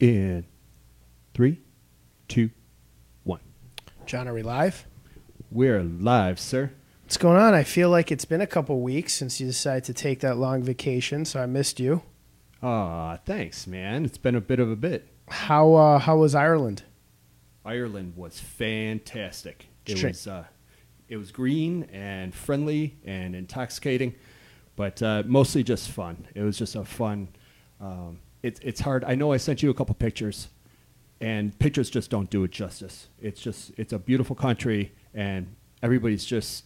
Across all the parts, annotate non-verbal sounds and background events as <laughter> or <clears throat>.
In three, two, one. John, are we live? We're live, sir. What's going on? I feel like it's been a couple weeks since you decided to take that long vacation, so I missed you. Aw, thanks, man. It's been a bit of a bit. How uh, how was Ireland? Ireland was fantastic. It Sure. was uh, it was green and friendly and intoxicating, but uh, mostly just fun. It was just a fun. Um, it's it's hard. I know I sent you a couple pictures, and pictures just don't do it justice. It's just it's a beautiful country, and everybody's just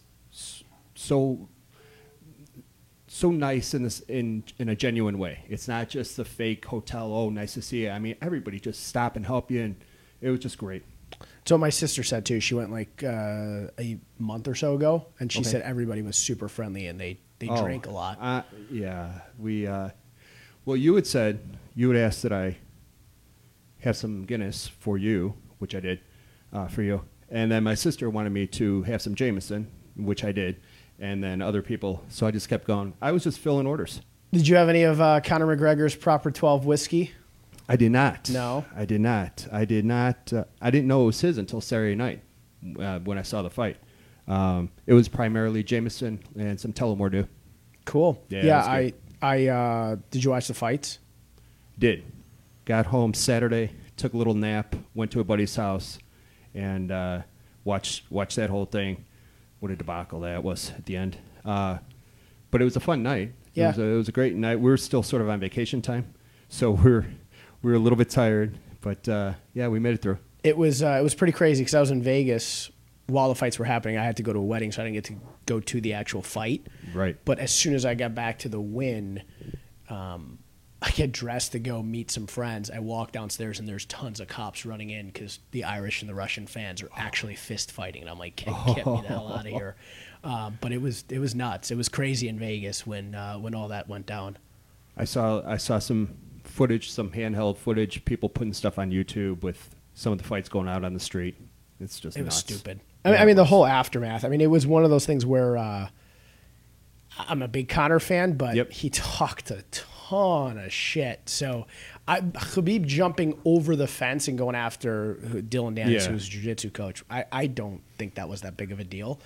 so so nice in this in in a genuine way. It's not just the fake hotel. Oh, nice to see you. I mean, everybody just stop and help you, and it was just great. So my sister said too. She went like uh, a month or so ago, and she Okay. said everybody was super friendly and they they Oh, drank a lot. Uh, yeah, we. Uh, well, you had said you had asked that I have some Guinness for you, which I did uh, for you, and then my sister wanted me to have some Jameson, which I did, and then other people. So I just kept going. I was just filling orders. Did you have any of uh, Conor McGregor's Proper Twelve whiskey? I did not. No? I did not. I did not. Uh, I didn't know it was his until Saturday night uh, when I saw the fight. Um, it was primarily Jameson and some Tullamore Dew. Cool. Yeah, yeah I. I uh, did you watch the fights? Did. Got home Saturday, took a little nap, went to a buddy's house, and uh, watched watched that whole thing. What a debacle that was at the end. Uh, but it was a fun night. Yeah. It was, a, it was a great night. We were still sort of on vacation time, so <laughs> we're we were a little bit tired, but uh, yeah, we made it through. It was uh, it was pretty crazy because I was in Vegas while the fights were happening. I had to go to a wedding, so I didn't get to go to the actual fight. Right. But as soon as I got back to the Wynn, um, I get dressed to go meet some friends. I walk downstairs and there's tons of cops running in because the Irish and the Russian fans are actually fist fighting, and I'm like, get, get me the hell out of here. Um, <laughs> but it was it was nuts. It was crazy in Vegas when uh, when all that went down. I saw I saw some footage, some handheld footage, people putting stuff on YouTube with some of the fights going out on the street. It's just It was stupid. I mean, Yeah, I mean the whole aftermath. I mean, it was one of those things where uh, I'm a big Conor fan, but Yep. he <laughs> talked a ton of shit. So, I, Khabib jumping over the fence and going after Dillon Danis, Yeah. who's a jiu-jitsu coach, I, I don't think that was that big of a deal.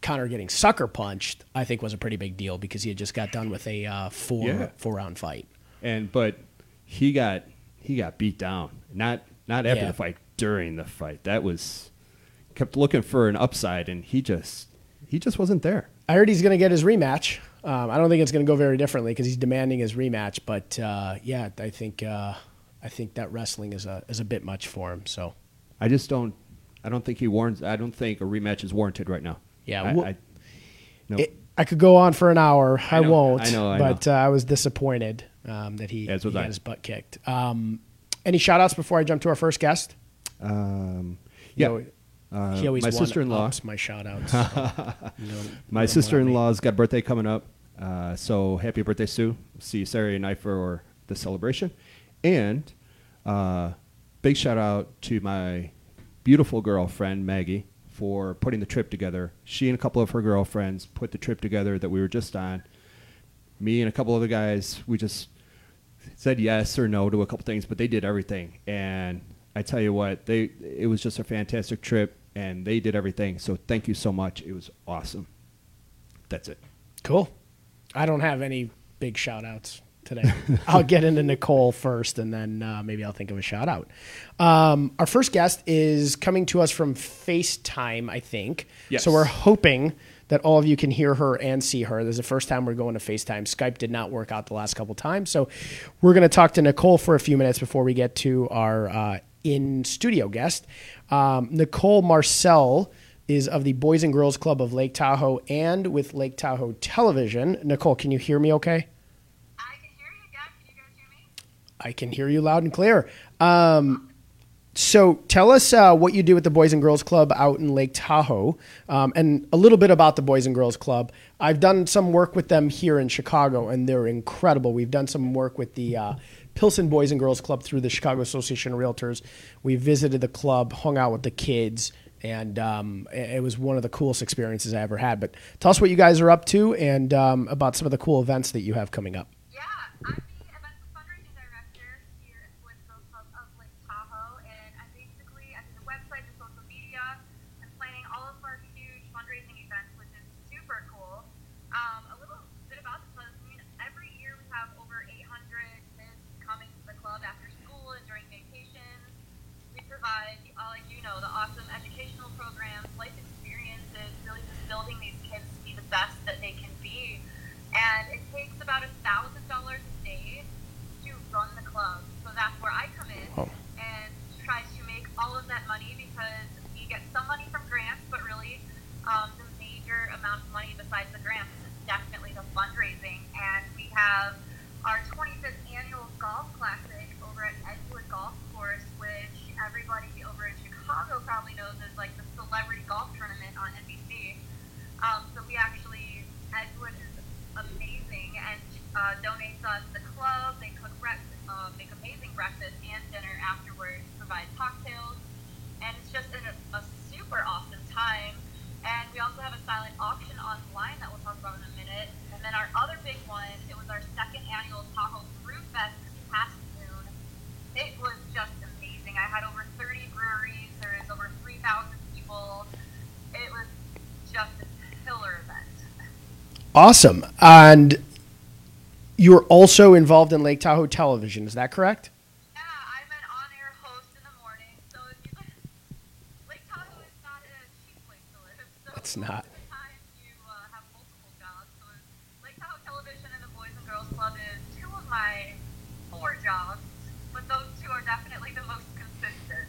Conor getting sucker punched, I think, was a pretty big deal because he had just got done with a uh, four Yeah. four round fight. and but he got he got beat down. Not not after Yeah. the fight, during the fight. That was kept looking for an upside, and he just he just wasn't there. I heard he's going to get his rematch. Um, I don't think it's going to go very differently because he's demanding his rematch. But uh, yeah, I think uh, I think that wrestling is a is a bit much for him. So I just don't. I don't think he warrants. I don't think a rematch is warranted right now. Yeah, I, I, no. it, I could go on for an hour. I, I know, won't. I know, I but Uh, I was disappointed um, that he, As he his butt kicked. Um, any shout outs before I jump to our first guest? um, You yeah. know, Uh, he always my sister-in-law. ups my shout outs. So, <laughs> know, My you know sister in what I mean. law's got a birthday coming up. Uh, so happy birthday, Sue. See you Saturday night for the celebration. And uh, big shout out to my beautiful girlfriend, Maggie, for putting the trip together. She and a couple of her girlfriends put the trip together that we were just on. Me and a couple other guys, we just said yes or no to a couple things, but they did everything. And I tell you what, they it was just a fantastic trip, and they did everything. So thank you so much. It was awesome. That's it. Cool. I don't have any big shout outs today. I'll get into Nicole first and then uh, maybe I'll think of a shout out. Um, our first guest is coming to us from FaceTime, I think. Yes. So we're hoping that all of you can hear her and see her. This is the first time we're going to FaceTime. Skype did not work out the last couple times. So we're going to talk to Nicole for a few minutes before we get to our uh, in studio guest. Um, Nicole Marcel is of the Boys and Girls Club of Lake Tahoe and with Lake Tahoe Television. Nicole, can you hear me okay? I can hear you, Dad. Can you guys hear me? I can hear you loud and clear. Um, so tell us uh, what you do with the Boys and Girls Club out in Lake Tahoe, um, and a little bit about the Boys and Girls Club. I've done some work with them here in Chicago, and they're incredible. We've done some work with the uh, Pilsen Boys and Girls Club through the Chicago Association of Realtors. We visited the club, hung out with the kids, and um, it was one of the coolest experiences I ever had. But tell us what you guys are up to and um, about some of the cool events that you have coming up. Yeah, I'm the events and fundraising director here at Boys and Girls Club of breakfast and dinner afterwards, provide cocktails, and it's just an, a super awesome time. And we also have a silent auction online that we'll talk about in a minute. And then our other big one, it was our second annual Tahoe Brew Fest this past June. It was just amazing. I had over 30 breweries. There was over 3,000 people. It was just a killer event. Awesome. And you're also involved in Lake Tahoe Television. Is that correct? Yeah, I'm an on-air host in the morning. So if you Lake Tahoe is not a cheap place to live. So It's not. most of the time you uh, have multiple jobs. So Lake Tahoe Television and the Boys and Girls Club is two of my four jobs, but those two are definitely the most consistent.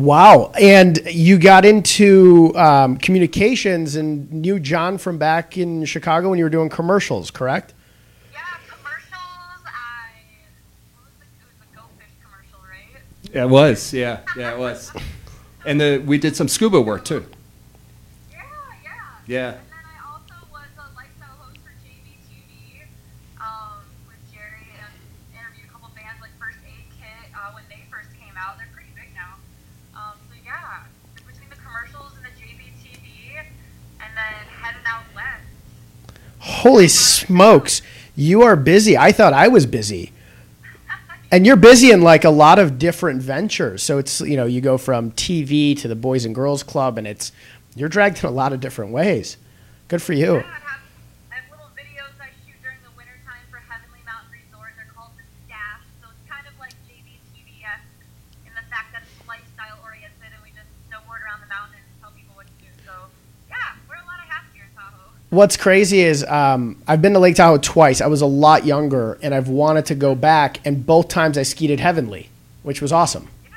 Wow. And you got into um, communications and knew John from back in Chicago when you were doing commercials, correct? yeah, commercials. I what was the, it was the Go Fish commercial, right? Yeah, it was. Yeah, yeah, it was. And the, we did some scuba work too. <laughs> Yeah, yeah. Yeah. Holy smokes. You are busy. I thought I was busy. And you're busy in like a lot of different ventures. So it's, you know, you go from TV to the Boys and Girls Club and it's, you're dragged in a lot of different ways. Good for you. Yeah, I have, I have little videos I shoot during the wintertime for Heavenly Mountain Resort. They're called the Stash. So it's kind of like JVTV in the fact that it's lifestyle oriented and we just snowboard around the mountain and tell people what to do. So yeah, wear a lot of hats here in Tahoe. What's crazy is um, I've been to Lake Tahoe twice. I was a lot younger, and I've wanted to go back. And both times I skied at Heavenly, which was awesome. Yeah.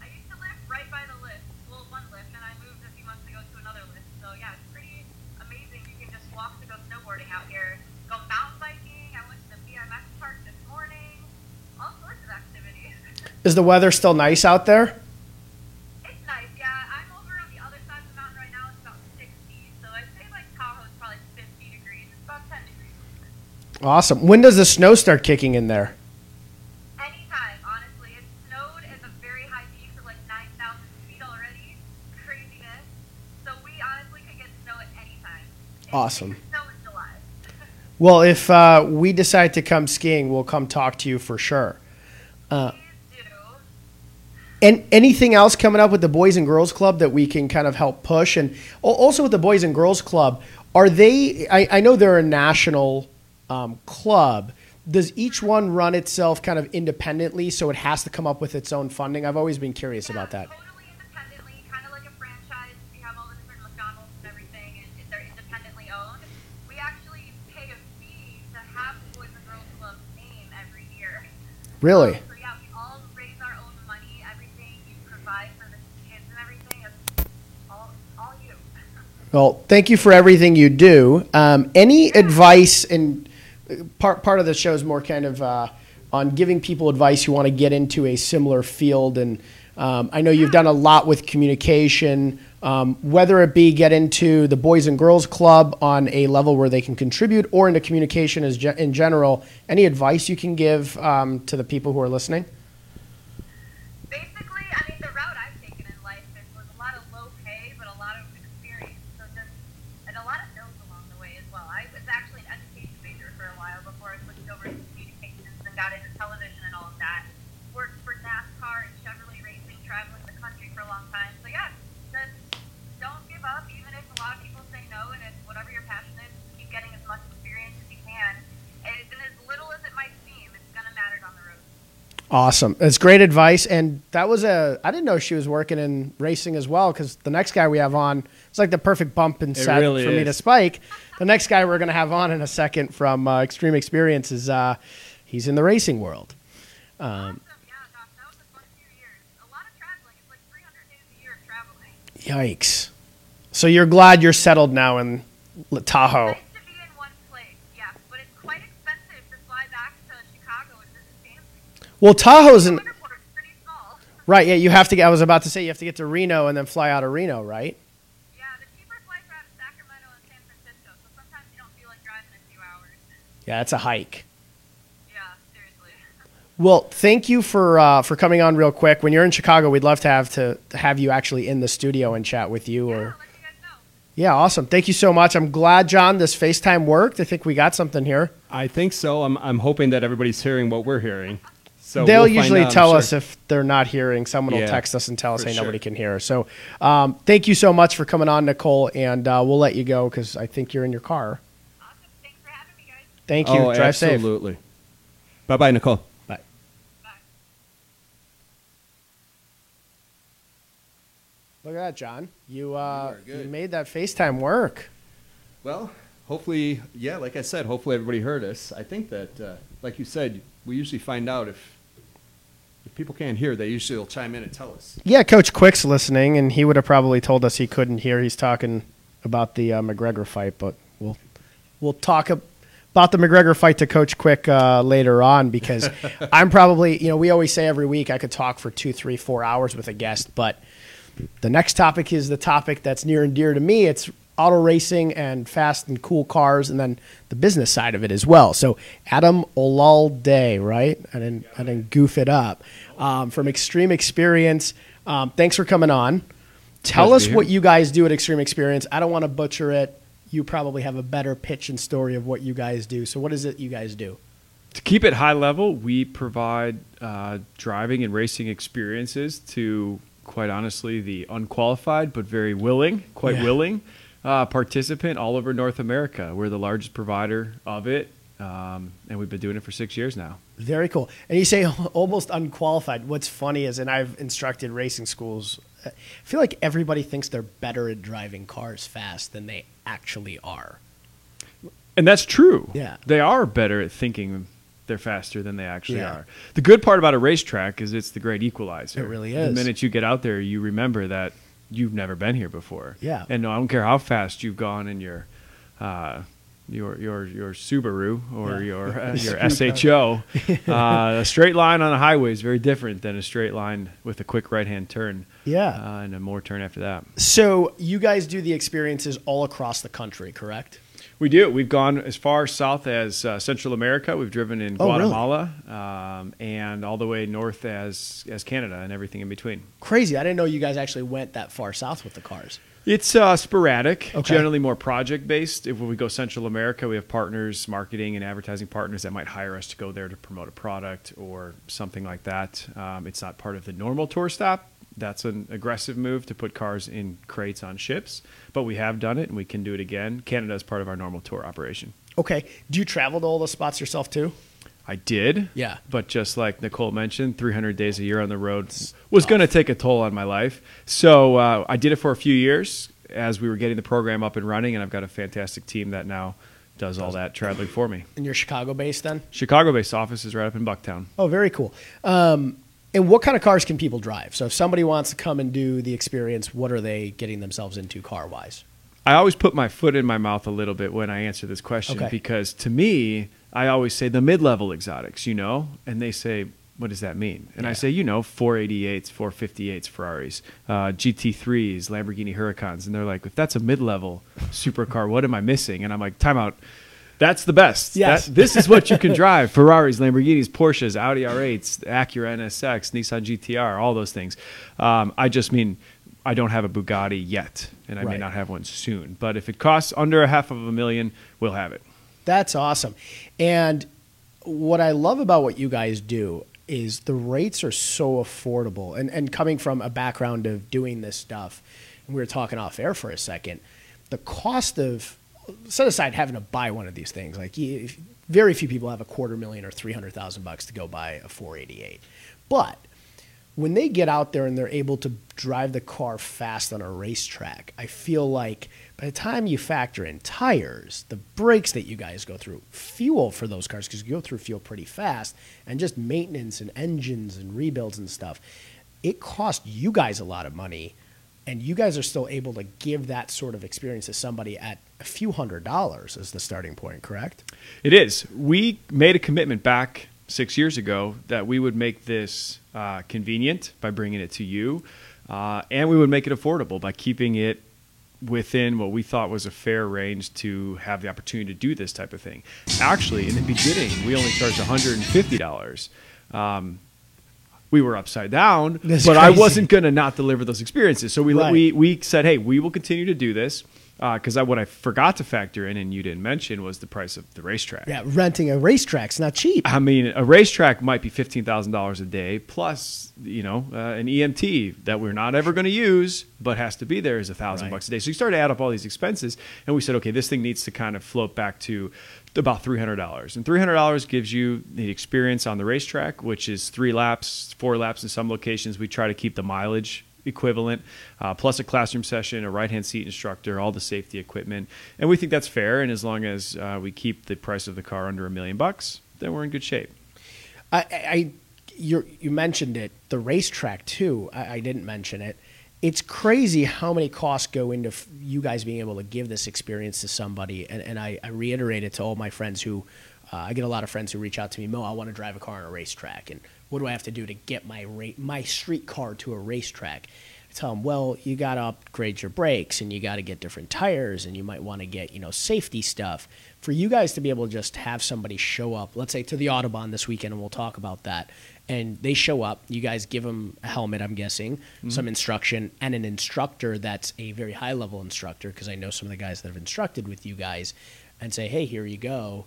I used to live right by the lift. Well, one lift, and I moved a few months ago to another lift. So yeah, it's pretty amazing. You can just walk to go snowboarding out here. Go mountain biking. I went to the BMX park this morning. All sorts of activities. <laughs> Is the weather still nice out there? it's nice, yeah. I'm over on the other side of the mountain right now. It's about 60. So I'd say like Tahoe's probably 50 degrees. It's about 10 degrees. Awesome. When does the snow start kicking in there? Anytime, honestly. It snowed at the very high peaks of like 9,000 feet already. Craziness. So we honestly could get snow at any time. It- Awesome. Snow in July. <laughs> Well, if uh, we decide to come skiing, we'll come talk to you for sure. Uh, and anything else coming up with the Boys and Girls Club that we can kind of help push? And also with the Boys and Girls Club, are they? I, I know they're a national um, club. Does each one run itself kind of independently, so it has to come up with its own funding? I've always been curious Yeah, about that. Totally independently, kind of like a franchise. We have all the different McDonald's and everything, and they're independently owned. We actually pay a fee to have the Boys and Girls Club name every year. Really? So yeah, we all raise our own money. Everything you provide for the kids and everything is all, all you. <laughs> Well, thank you for everything you do. Um, any advice, and part part of the show is more kind of uh, on giving people advice who want to get into a similar field. And um, I know you've done a lot with communication, um, whether it be get into the Boys and Girls Club on a level where they can contribute, or into communication as ge- in general. Any advice you can give um, to the people who are listening? Basically, I mean, the route I've taken in life is, was a lot of low pay, but a lot of experience. So just, and a lot of no's along the way as well. I was actually an education major for a while before I switched over to communications and got into television and all of that. Worked for NASCAR and Chevrolet Racing, traveling the country for a long time. So yeah, just don't give up, even if a lot of people say no, and it's whatever your passion is, keep getting as much experience as you can. And as little as it might seem, it's gonna matter down the road. Awesome. That's great advice. And that was a, I didn't know she was working in racing as well because the next guy we have on, it's like the perfect bump and set really for me to spike. The next guy we're going to have on in a second from uh, Extreme Experience is, uh, he's in the racing world. Um, Awesome, yeah, gosh, that was a fun few years. A lot of traveling. It's like 300 days a year of traveling. yikes. So you're glad you're settled now in Tahoe. Well, Tahoe's in, Winterport's pretty small. right. Yeah, you have to get, I was about to say you have to get to Reno and then fly out of Reno, right? Yeah, the cheaper flights are out of Sacramento and San Francisco, so sometimes you don't feel like driving a few hours. Yeah, that's a hike. Yeah, seriously. Well, thank you for uh, for coming on real quick. When you're in Chicago, we'd love to have to, to have you actually in the studio and chat with you. Yeah, Or let you guys know. yeah, awesome. Thank you so much. I'm glad, John, this FaceTime worked. I think we got something here. I think so. I'm, I'm hoping that everybody's hearing what we're hearing. So They'll we'll usually out, tell sure. us if they're not hearing. Someone will text us and tell us, hey, sure. nobody can hear. So um, thank you so much for coming on, Nicole, and uh, we'll let you go because I think you're in your car. Awesome. Thanks for having me, guys. Thank you. Oh, Drive safe. absolutely. Bye bye, Nicole. Bye. Bye. Look at that, John. You, uh, are good. you made that FaceTime work. Well, hopefully, yeah, like I said, hopefully everybody heard us. I think that, uh, like you said, we usually find out if if people can't hear, they usually will chime in and tell us. Yeah, Coach Quick's listening, and he would have probably told us he couldn't hear. He's talking about the uh, McGregor fight, but we'll we'll talk about the McGregor fight to Coach Quick uh, later on because <laughs> I'm probably you know we always say every week I could talk for two, three, four hours with a guest, but the next topic is the topic that's near and dear to me. It's auto racing and fast and cool cars, and then the business side of it as well. So Adam Olalde, right? I didn't I didn't goof it up. Um, from Extreme Experience. Um, thanks for coming on. Tell Pleasure us what you guys do at Extreme Experience. I don't want to butcher it. You probably have a better pitch and story of what you guys do. So what is it you guys do? To keep it high level, we provide uh, driving and racing experiences to, quite honestly, the unqualified but very willing, quite Yeah. willing uh, participant all over North America. We're the largest provider of it, um, and we've been doing it for six years now. Very cool. And you say <laughs> almost unqualified. What's funny is, and I've instructed racing schools, I feel like everybody thinks they're better at driving cars fast than they actually are. And that's true. Yeah. They are better at thinking they're faster than they actually Yeah. are. The good part about a racetrack is it's the great equalizer. It really is. The minute you get out there, you remember that you've never been here before. Yeah. And no, I don't care how fast you've gone in your uh, your your your Subaru or Yeah. your <laughs> uh, your SHO. <laughs> uh, a straight line on a highway is very different than a straight line with a quick right hand turn. Yeah. Uh, and a more turn after that. So you guys do the experiences all across the country, correct? We do. We've gone as far south as uh, Central America. We've driven in Oh, really? Guatemala um, and all the way north as as Canada and everything in between. Crazy. I didn't know you guys actually went that far south with the cars. It's uh, sporadic, Okay. generally more project based. If we go Central America, we have partners, marketing and advertising partners that might hire us to go there to promote a product or something like that. Um, it's not part of the normal tour stop. That's an aggressive move to put cars in crates on ships, but we have done it and we can do it again. Canada is part of our normal tour operation. Okay. Do you travel to all the spots yourself too? I did. Yeah. But just like Nicole mentioned, 300 days a year on the road was going to take a toll on my life. So uh, I did it for a few years as we were getting the program up and running, and I've got a fantastic team that now does all that traveling for me. And you're Chicago based then? Chicago based office is right up in Bucktown. Oh, very cool. Um, and what kind of cars can people drive? So if somebody wants to come and do the experience, what are they getting themselves into car wise? I always put my foot in my mouth a little bit when I answer this question Okay. because to me, I always say the mid level exotics, you know? And they say, what does that mean? And I say, you know, 488s, 458s, Ferraris, uh, GT3s, Lamborghini Huracans. And they're like, if that's a mid level supercar, what am I missing? And I'm like, time out. That's the best. Yes. That- this is what you can <laughs> drive Ferraris, Lamborghinis, Porsches, Audi R8s, Acura NSX, Nissan GTR, all those things. Um, I just mean, I don't have a Bugatti yet, and I may not have one soon. But if it costs under a half of a million, we'll have it. That's awesome. And what I love about what you guys do is the rates are so affordable. And, and coming from a background of doing this stuff, and we were talking off air for a second, the cost of, set aside having to buy one of these things, like very few people have a quarter million or 300,000 bucks to go buy a 488. But when they get out there and they're able to drive the car fast on a racetrack, I feel like by the time you factor in tires, the brakes that you guys go through, fuel for those cars, because you go through fuel pretty fast, and just maintenance and engines and rebuilds and stuff, it costs you guys a lot of money. And you guys are still able to give that sort of experience to somebody at a few hundred dollars as the starting point, correct? It is. We made a commitment back six years ago that we would make this uh, convenient by bringing it to you, uh, and we would make it affordable by keeping it within what we thought was a fair range to have the opportunity to do this type of thing. Actually, in the beginning, we only charged $150. Um, we were upside down, <laughs> That's but I wasn't going to not deliver those experiences. So we Right. we we said, hey, we will continue to do this because I what I forgot to factor in and you didn't mention was the price of the racetrack. Yeah, renting a racetrack's not cheap. I mean, a racetrack might be fifteen thousand dollars a day plus, you know, uh, an EMT that we're not ever going to use, but has to be there is a thousand bucks a day. So you start to add up all these expenses, and we said, okay, this thing needs to kind of float back to about three hundred dollars, and three hundred dollars gives you the experience on the racetrack, which is three laps, four laps in some locations. We try to keep the mileage equivalent, uh, plus a classroom session, a right hand seat instructor, all the safety equipment, and we think that's fair. And as long as uh, we keep the price of the car under a million bucks, then we're in good shape. I, I you mentioned it, the racetrack too. I, I didn't mention it. It's crazy how many costs go into you guys being able to give this experience to somebody. And, and I, I reiterate it to all my friends who, uh, I get a lot of friends who reach out to me, Mo, I want to drive a car on a racetrack. And what do I have to do to get my ra- my street car to a racetrack? I tell them, well, you got to upgrade your brakes and you got to get different tires and you might want to get, you know, safety stuff. For you guys to be able to just have somebody show up, let's say to the Autobahn this weekend, and we'll talk about that. And they show up, you guys give them a helmet, I'm guessing, mm-hmm. some instruction, and an instructor that's a very high level instructor, because I know some of the guys that have instructed with you guys, and say, hey, here you go.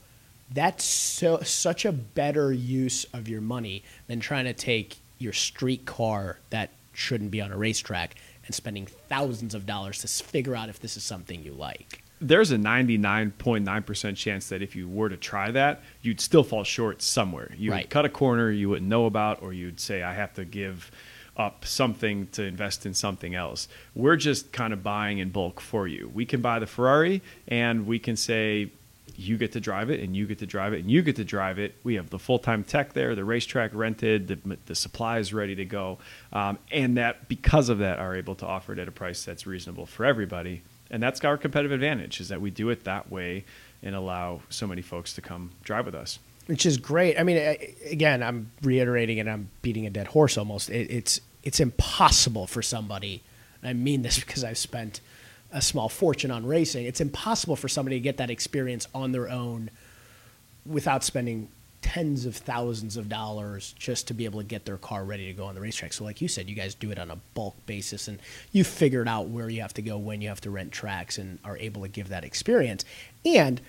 That's so such a better use of your money than trying to take your street car that shouldn't be on a racetrack and spending thousands of dollars to figure out if this is something you like. There's a 99.9% chance that if you were to try that, you'd still fall short somewhere. You Right. would cut a corner you wouldn't know about, or you'd say, I have to give up something to invest in something else. We're just kind of buying in bulk for you. We can buy the Ferrari and we can say, you get to drive it and you get to drive it and you get to drive it. We have the full time tech there, the racetrack rented, the, the supplies ready to go. Um, and that because of that are able to offer it at a price that's reasonable for everybody. And that's our competitive advantage is that we do it that way and allow so many folks to come drive with us. which is great. I mean, again, I'm reiterating and I'm beating a dead horse almost. It, it's it's impossible for somebody. I mean this <laughs> because I've spent a small fortune on racing. It's impossible for somebody to get that experience on their own without spending tens of thousands of dollars just to be able to get their car ready to go on the racetrack. So, like you said, you guys do it on a bulk basis, and you figured out where you have to go, when you have to rent tracks, and are able to give that experience. And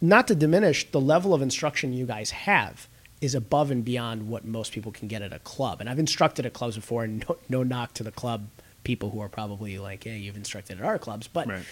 not to diminish the level of instruction you guys have is above and beyond what most people can get at a club. And I've instructed at clubs before, and no, no knock to the club people who are probably like, "Hey, you've instructed at our clubs," but Right.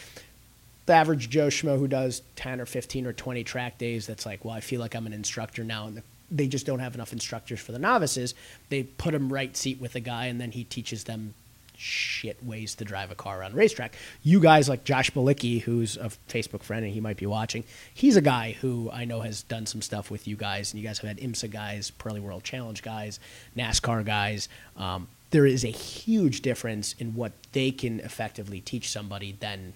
The average Joe Schmo who does 10 or 15 or 20 track days that's like, well, I feel like I'm an instructor now. And they just don't have enough instructors for the novices. They put him right seat with a guy and then he teaches them shit ways to drive a car around a racetrack. You guys like Josh Balicki, who's a Facebook friend and he might be watching, he's a guy who I know has done some stuff with you guys. And you guys have had IMSA guys, Pirelli World Challenge guys, NASCAR guys. Um, there is a huge difference in what they can effectively teach somebody than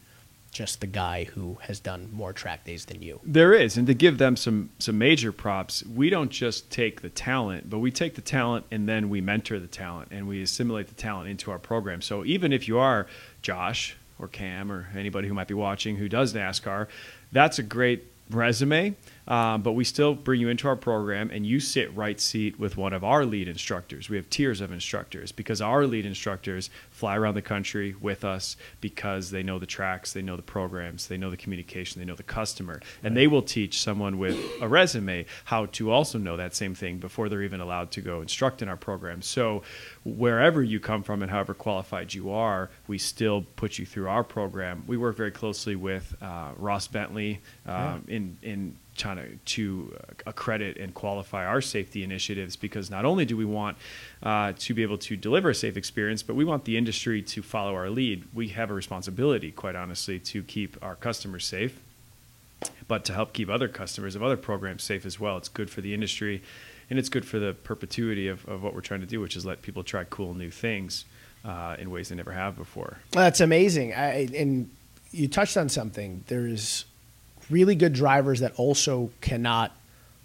just the guy who has done more track days than you. There is, and to give them some some major props, we don't just take the talent, but we take the talent and then we mentor the talent and we assimilate the talent into our program. So even if you are Josh or Cam or anybody who might be watching who does NASCAR, that's a great resume. Um, but we still bring you into our program and you sit right seat with one of our lead instructors. We have tiers of instructors because our lead instructors fly around the country with us because they know the tracks, they know the programs, they know the communication, they know the customer. And they will teach someone with a resume how to also know that same thing before they're even allowed to go instruct in our program. So wherever you come from and however qualified you are, we still put you through our program. We work very closely with uh, Ross Bentley um, in in trying to, to uh, accredit and qualify our safety initiatives because not only do we want uh, to be able to deliver a safe experience, but we want the industry to follow our lead. We have a responsibility, quite honestly, to keep our customers safe, but to help keep other customers of other programs safe as well. It's good for the industry and it's good for the perpetuity of, of what we're trying to do, which is let people try cool new things uh, in ways they never have before. That's amazing. I, and you touched on something. There's really good drivers that also cannot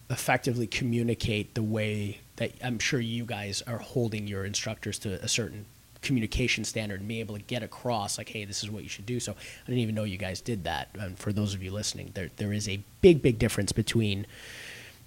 effectively communicate the way that I'm sure you guys are holding your instructors to a certain communication standard and being able to get across like hey this is what you should do so i didn't even know you guys did that and for those of you listening there there is a big big difference between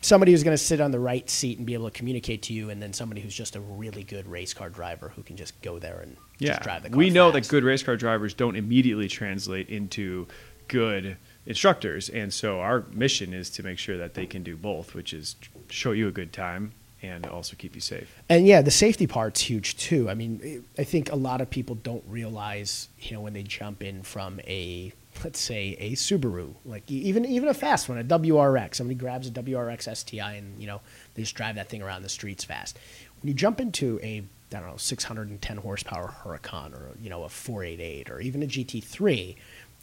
somebody who's going to sit on the right seat and be able to communicate to you, and then somebody who's just a really good race car driver who can just go there and Yeah, just drive the car. we know fast. that good race car drivers don't immediately translate into good instructors, and so our mission is to make sure that they can do both, which is show you a good time and also keep you safe. And yeah, the safety part's huge too. I mean, I think a lot of people don't realize, you know, when they jump in from a, let's say, a Subaru, like even even a fast one, a WRX. Somebody grabs a WRX STI and you know they just drive that thing around the streets fast. When you jump into a, I don't know, 610 horsepower Huracan or you know a 488 or even a GT3,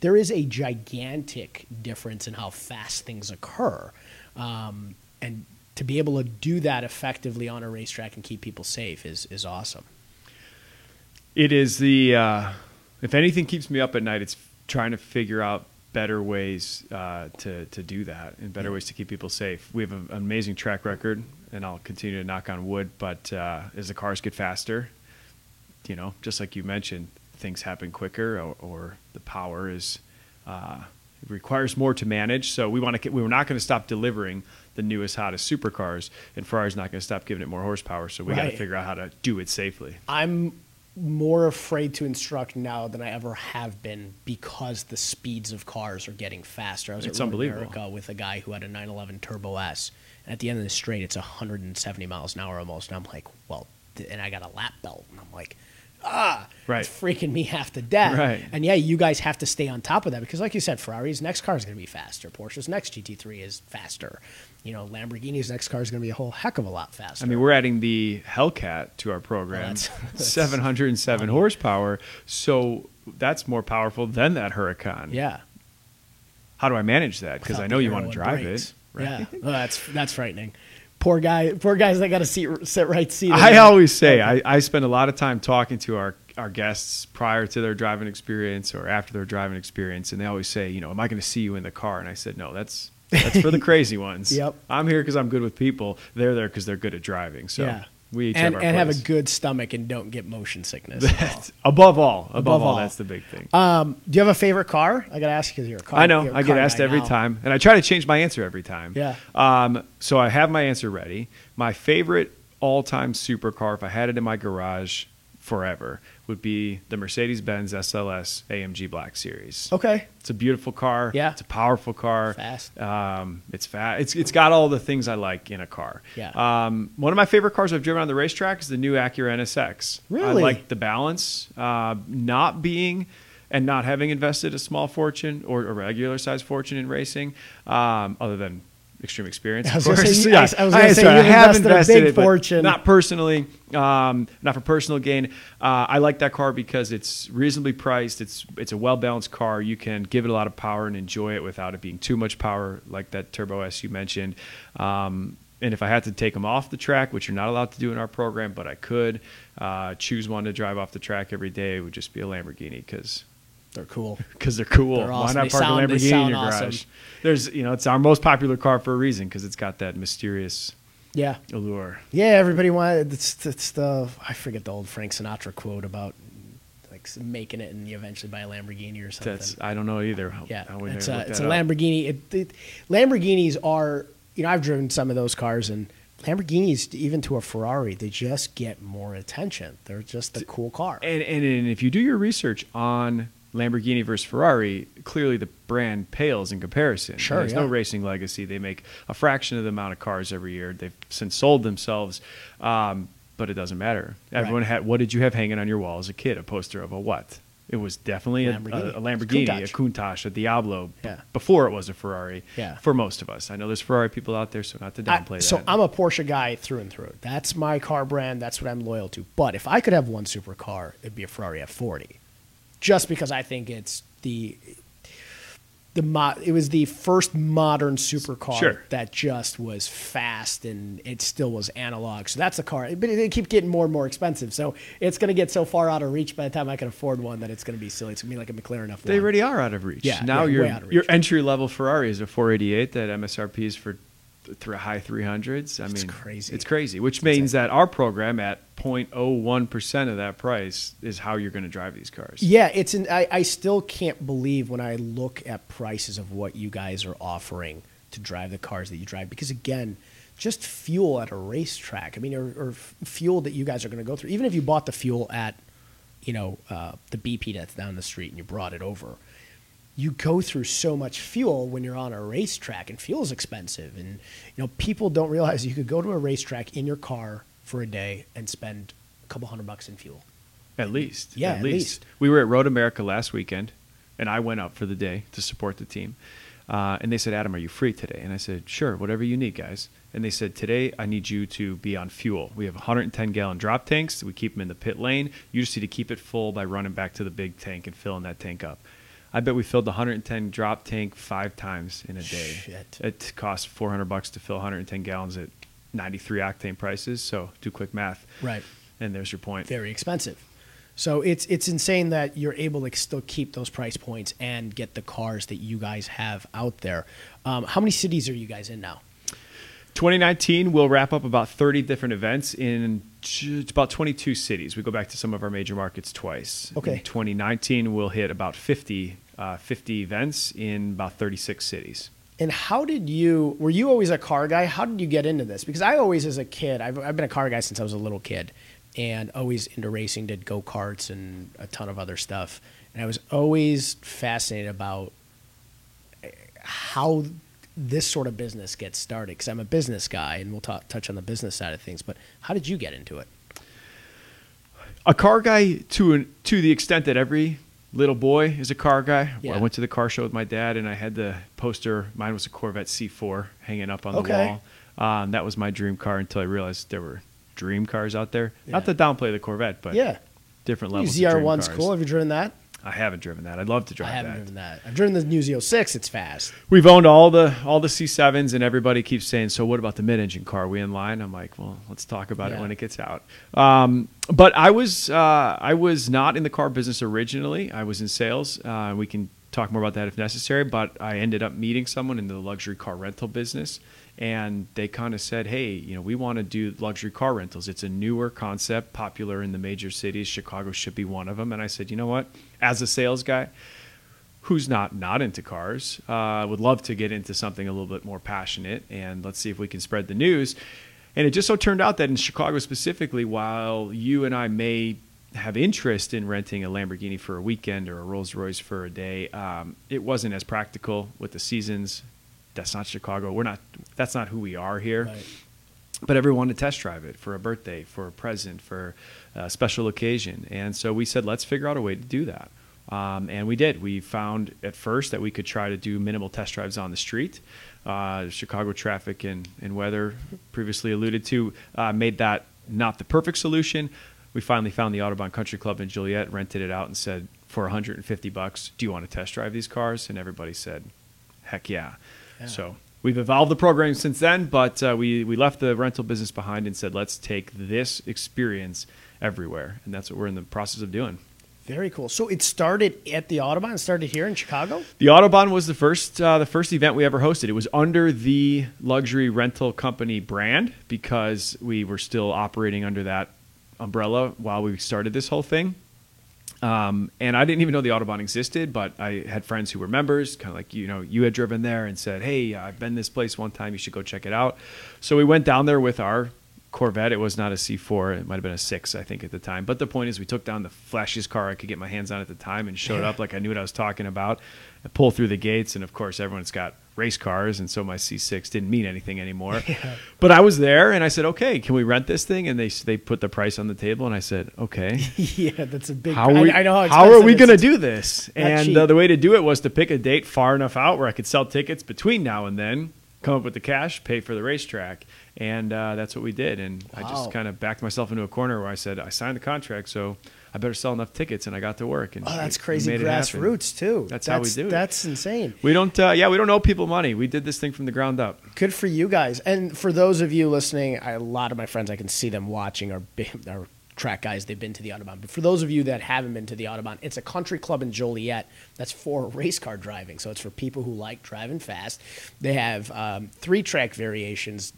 there is a gigantic difference in how fast things occur. Um, and to be able to do that effectively on a racetrack and keep people safe is, is awesome. It is the uh, if anything keeps me up at night, it's trying to figure out better ways uh, to to do that and better ways to keep people safe. We have an amazing track record, and I'll continue to knock on wood. But uh, as the cars get faster, you know, just like you mentioned, things happen quicker, or, or the power is uh, it requires more to manage. So we want to we were not going to stop delivering the newest, hottest supercars, and Ferrari's not going to stop giving it more horsepower. So we got to figure out how to do it safely. I'm more afraid to instruct now than I ever have been because the speeds of cars are getting faster. I was It's at unbelievable. America with a guy who had a 911 Turbo S, and at the end of the straight, it's 170 miles an hour almost. And I'm like, well, and I got a lap belt, and I'm like, ah, Right. it's freaking me half to death. Right. And yeah, you guys have to stay on top of that because, like you said, Ferrari's next car is going to be faster. Porsche's next GT3 is faster. You know, Lamborghini's next car is going to be a whole heck of a lot faster. I mean, we're adding the Hellcat to our program, that's- <laughs> that's 707 horsepower. So that's more powerful than that Huracan. yeah. How do I manage that? Because I know you want to drive brakes. it. Right? Yeah, oh, that's that's frightening. Poor guy, poor guys that got to seat sit right seat. I always say I, I spend a lot of time talking to our, our guests prior to their driving experience or after their driving experience, and they always say, you know, am I going to see you in the car? And I said, no, that's that's for the <laughs> crazy ones. Yep. I'm here because I'm good with people. They're there because they're good at driving. So yeah, we each and have our and have a good stomach and don't get motion sickness. <laughs> all. Above all, above, Above all, all. that's the big thing. Um, do you have a favorite car? I got to ask you because you're a car. I know. I get asked every now. time, and I try to change my answer every time. Yeah. Um, so I have my answer ready. My favorite all-time supercar, if I had it in my garage forever, would be the Mercedes-Benz SLS AMG Black Series. Okay, It's a beautiful car. Yeah. It's a powerful car. Fast. Um, it's fast. It's it's got all the things I like in a car. Yeah. Um, one of my favorite cars I've driven on the racetrack is the new Acura NSX. Really? I like the balance, uh, not being and not having invested a small fortune or a regular size fortune in racing, um, other than extreme experience. I was gonna say <laughs> you- Yeah. I I was gonna say sorry, you've have invested a big fortune. Not personally, um, not for personal gain. Uh, I like that car because it's reasonably priced. It's it's a well balanced car. You can give it a lot of power and enjoy it without it being too much power, like that Turbo S you mentioned. Um, and if I had to take them off the track, which you're not allowed to do in our program, but I could uh, choose one to drive off the track every day, it would just be a Lamborghini because they're cool. <laughs> because they're cool. They're awesome. Why not park sound- a Lamborghini in your awesome. garage? There's, you know, it's our most popular car for a reason because it's got that mysterious Yeah, allure. yeah. Everybody wanted. It's, it's the I forget the old Frank Sinatra quote about like making it and you eventually buy a Lamborghini or something. That's I don't know either. Yeah, it's a it's a. Lamborghini. It, it, Lamborghinis are you know I've driven some of those cars and Lamborghinis even to a Ferrari they just get more attention. They're just a cool car. And, and and if you do your research on Lamborghini versus Ferrari, clearly the brand pales in comparison. Sure, There's no racing legacy. They make a fraction of the amount of cars every year. They've since sold themselves, um, but it doesn't matter. Everyone Right. had. What did you have hanging on your wall as a kid? A poster of a what? It was definitely a Lamborghini. a, a Lamborghini, a Countach. A Diablo. b- Yeah. Before it was a Ferrari. Yeah. For most of us, I know there's Ferrari people out there, so not to I- that. so. I'm a Porsche guy through and through. That's my car brand. That's what I'm loyal to. But if I could have one supercar, it'd be a Ferrari F40, just because I think it's the the mo- it was the first modern supercar Sure. that just was fast and it still was analog. So that's a car, but they keep getting more and more expensive. So it's going to get so far out of reach by the time I can afford one that it's going to be silly. It's going to be like a McLaren F1. They already are out of reach. Yeah, now yeah, your your entry level Ferrari is a 488 that MSRP is for th- th- high 300s. I mean It's mean, crazy. It's crazy, which means that our program at 0.01 percent of that price is how you're going to drive these cars. Yeah, it's an. I, I still can't believe when I look at prices of what you guys are offering to to drive the cars that you drive? Because again, just fuel at a racetrack. I mean, or, or fuel that you guys are going to go through. Even if you bought the fuel at, you know, uh, the BP that's down the street and you brought it over, you go through so much fuel when you're on a racetrack, and fuel is expensive. And you know, people don't realize you could go to a racetrack in your car for a day and spend a couple hundred bucks in fuel. At least. Yeah, at least. We were at Road America last weekend, and I went up for the day to support the team. Uh, and they said, Adam, are you free today? And I said, sure, whatever you need, guys. And they said, today I need you to be on fuel. We have 110 gallon drop tanks. We keep them in the pit lane. You just need to keep it full by running back to the big tank and filling that tank up. I bet we filled the 110 drop tank five times in a day. Shit. It costs 400 bucks to fill 110 gallons at 93 octane prices. So do quick math. Right. And there's your point. very expensive. So it's it's insane that you're able to still keep those price points and get the cars that you guys have out there. Um, how many cities are you guys in now? 2019, we'll wrap up about 30 different events in about 22 cities. We go back to some of our major markets twice. Okay. In 2019, we'll hit about 50, uh, 50 events in about 36 cities. And how did you? Were you always a car guy? How did you get into this? Because I always, as a kid, I've, I've been a car guy since I was a little kid, and always into racing. Did go karts and a ton of other stuff. And I was always fascinated about eh, how this sort of business gets started. Because I'm a business guy, and we'll touch on the business side of things. But how did you get into it? A car guy to an, to the extent that every little boy is a car guy. Yeah. I went to the car show with my dad, and I had the poster. Mine was a Corvette C4 hanging up on the Okay. wall. Um, that was my dream car until I realized there were dream cars out there. Yeah. Not to downplay the Corvette, but yeah, different levels. of ZR dream one's cars. cool. Have you driven that? I haven't driven that. I'd love to drive I haven't that. driven that. I've driven the new Z06. It's fast. We've owned all the all the C7s, and everybody keeps saying, "So what about the mid-engine car? Are we in line?" I'm like, "Well, let's talk about Yeah. it when it gets out." Um, but I was uh, I was not in the car business originally. I was in sales. Uh, we can talk more about that if necessary. But I ended up meeting someone in the luxury car rental business, and they kind of said, "Hey, you know, we want to do luxury car rentals. It's a newer concept, popular in the major cities. Chicago should be one of them." And I said, "You know what? As a sales guy." who's not not into cars uh, would love to get into something a little bit more passionate and let's see if we can spread the news and it just so turned out that in chicago specifically while you and i may have interest in renting a lamborghini for a weekend or a rolls royce for a day um, it wasn't as practical with the seasons that's not chicago we're not that's not who we are here Right. But everyone to test drive it for a birthday, for a present, for a special occasion. And so we said, let's figure out a way to do that. Um, and we did. We found at first that we could try to do minimal test drives on the street. Uh, Chicago traffic and, and weather, previously alluded to, uh, made that not the perfect solution. We finally found the Autobahn Country Club in Joliet, rented it out, and said, for 150 bucks, do you want to test drive these cars? And everybody said, heck yeah. Yeah. So we've evolved the program since then, but uh, we, we left the rental business behind and said, let's take this experience everywhere. And that's what we're in the process of doing. Very cool. So it started at the Autobahn. It started here in Chicago. The Autobahn was the first uh, the first event we ever hosted. It was under the luxury rental company brand because we were still operating under that umbrella while we started this whole thing. Um, and I didn't even know the Autobahn existed, but I had friends who were members, kind of like you know, you had driven there and said, "Hey, I've been this place one time. You should go check it out." So we went down there with our Corvette. It was not a C4. It might have been a six, I think, at the time. But the point is, we took down the flashiest car I could get my hands on at the time and showed up like I knew what I was talking about. I pulled through the gates, and of course, everyone's got race cars, and so my C6 didn't mean anything anymore. <laughs> But I was there, and I said, "Okay, can we rent this thing?" And they they put the price on the table, and I said, "Okay." <laughs> yeah, that's a big. how are we, I, I know how, how are we going to do this? And uh, the way to do it was to pick a date far enough out where I could sell tickets between now and then, come up with the cash, pay for the racetrack, and uh, that's what we did. And I just kind of backed myself into a corner where I said, I signed the contract, so I better sell enough tickets, and I got to work. And Oh, that's crazy grassroots too. That's how we do it. That's insane. We don't, uh, yeah, we don't owe people money. We did this thing from the ground up. Good for you guys. And for those of you listening, I, a lot of my friends, I can see them watching our are track guys. They've been to the Autobahn. But for those of you that haven't been to the Autobahn, it's a country club in Joliet that's for <laughs> race car driving. So it's for people who like driving fast. They have um, three track variations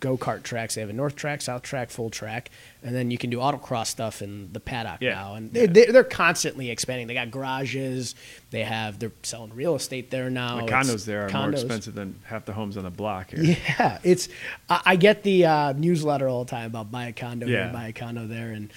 go kart tracks. They have a north track, south track, full track, and then you can do autocross stuff in the paddock Yeah. now. And they, they, they're constantly expanding. They got garages. They have they're selling real estate there now. The It's- condos there are more expensive than half the homes on the block here. Yeah, it's. I, I get the uh, newsletter all the time about buy a condo Yeah. here, buy a condo there, and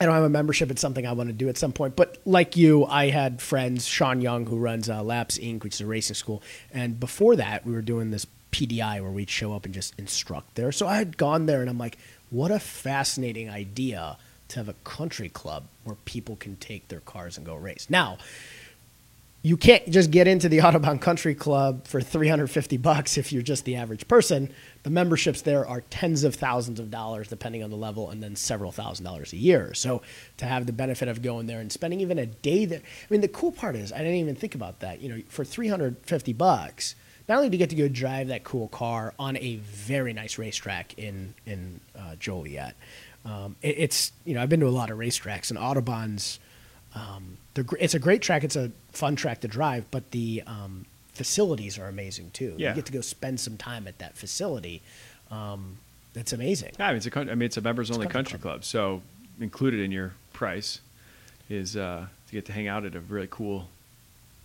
I don't have a membership. It's something I want to do at some point. But like you, I had friends, Sean Young, who runs uh, Laps Inc., which is a racing school, and before that, we were doing this PDI where we'd show up and just instruct there. So I had gone there, and I'm like, what a fascinating idea to have a country club where people can take their cars and go race. Now, you can't just get into the <laughs> Autobahn Country Club for 350 bucks if you're just the average person. The memberships there are tens of thousands of dollars depending on the level and then several thousand dollars a year. So to have the benefit of going there and spending even a day there. I mean the cool part is I didn't even think about that. You know, for 350 bucks, not only do you get to go drive that cool car on a very nice racetrack in in uh, Joliet. Um, it, it's you know I've been to a lot of racetracks and Autobahns um, they're, it's a great track. It's a fun track to drive, but the um, facilities are amazing too. Yeah. You get to go spend some time at that facility. Um, that's amazing. Yeah, I mean, it's a I mean it's a members only country country club. So included in your price is uh, to get to hang out at a really cool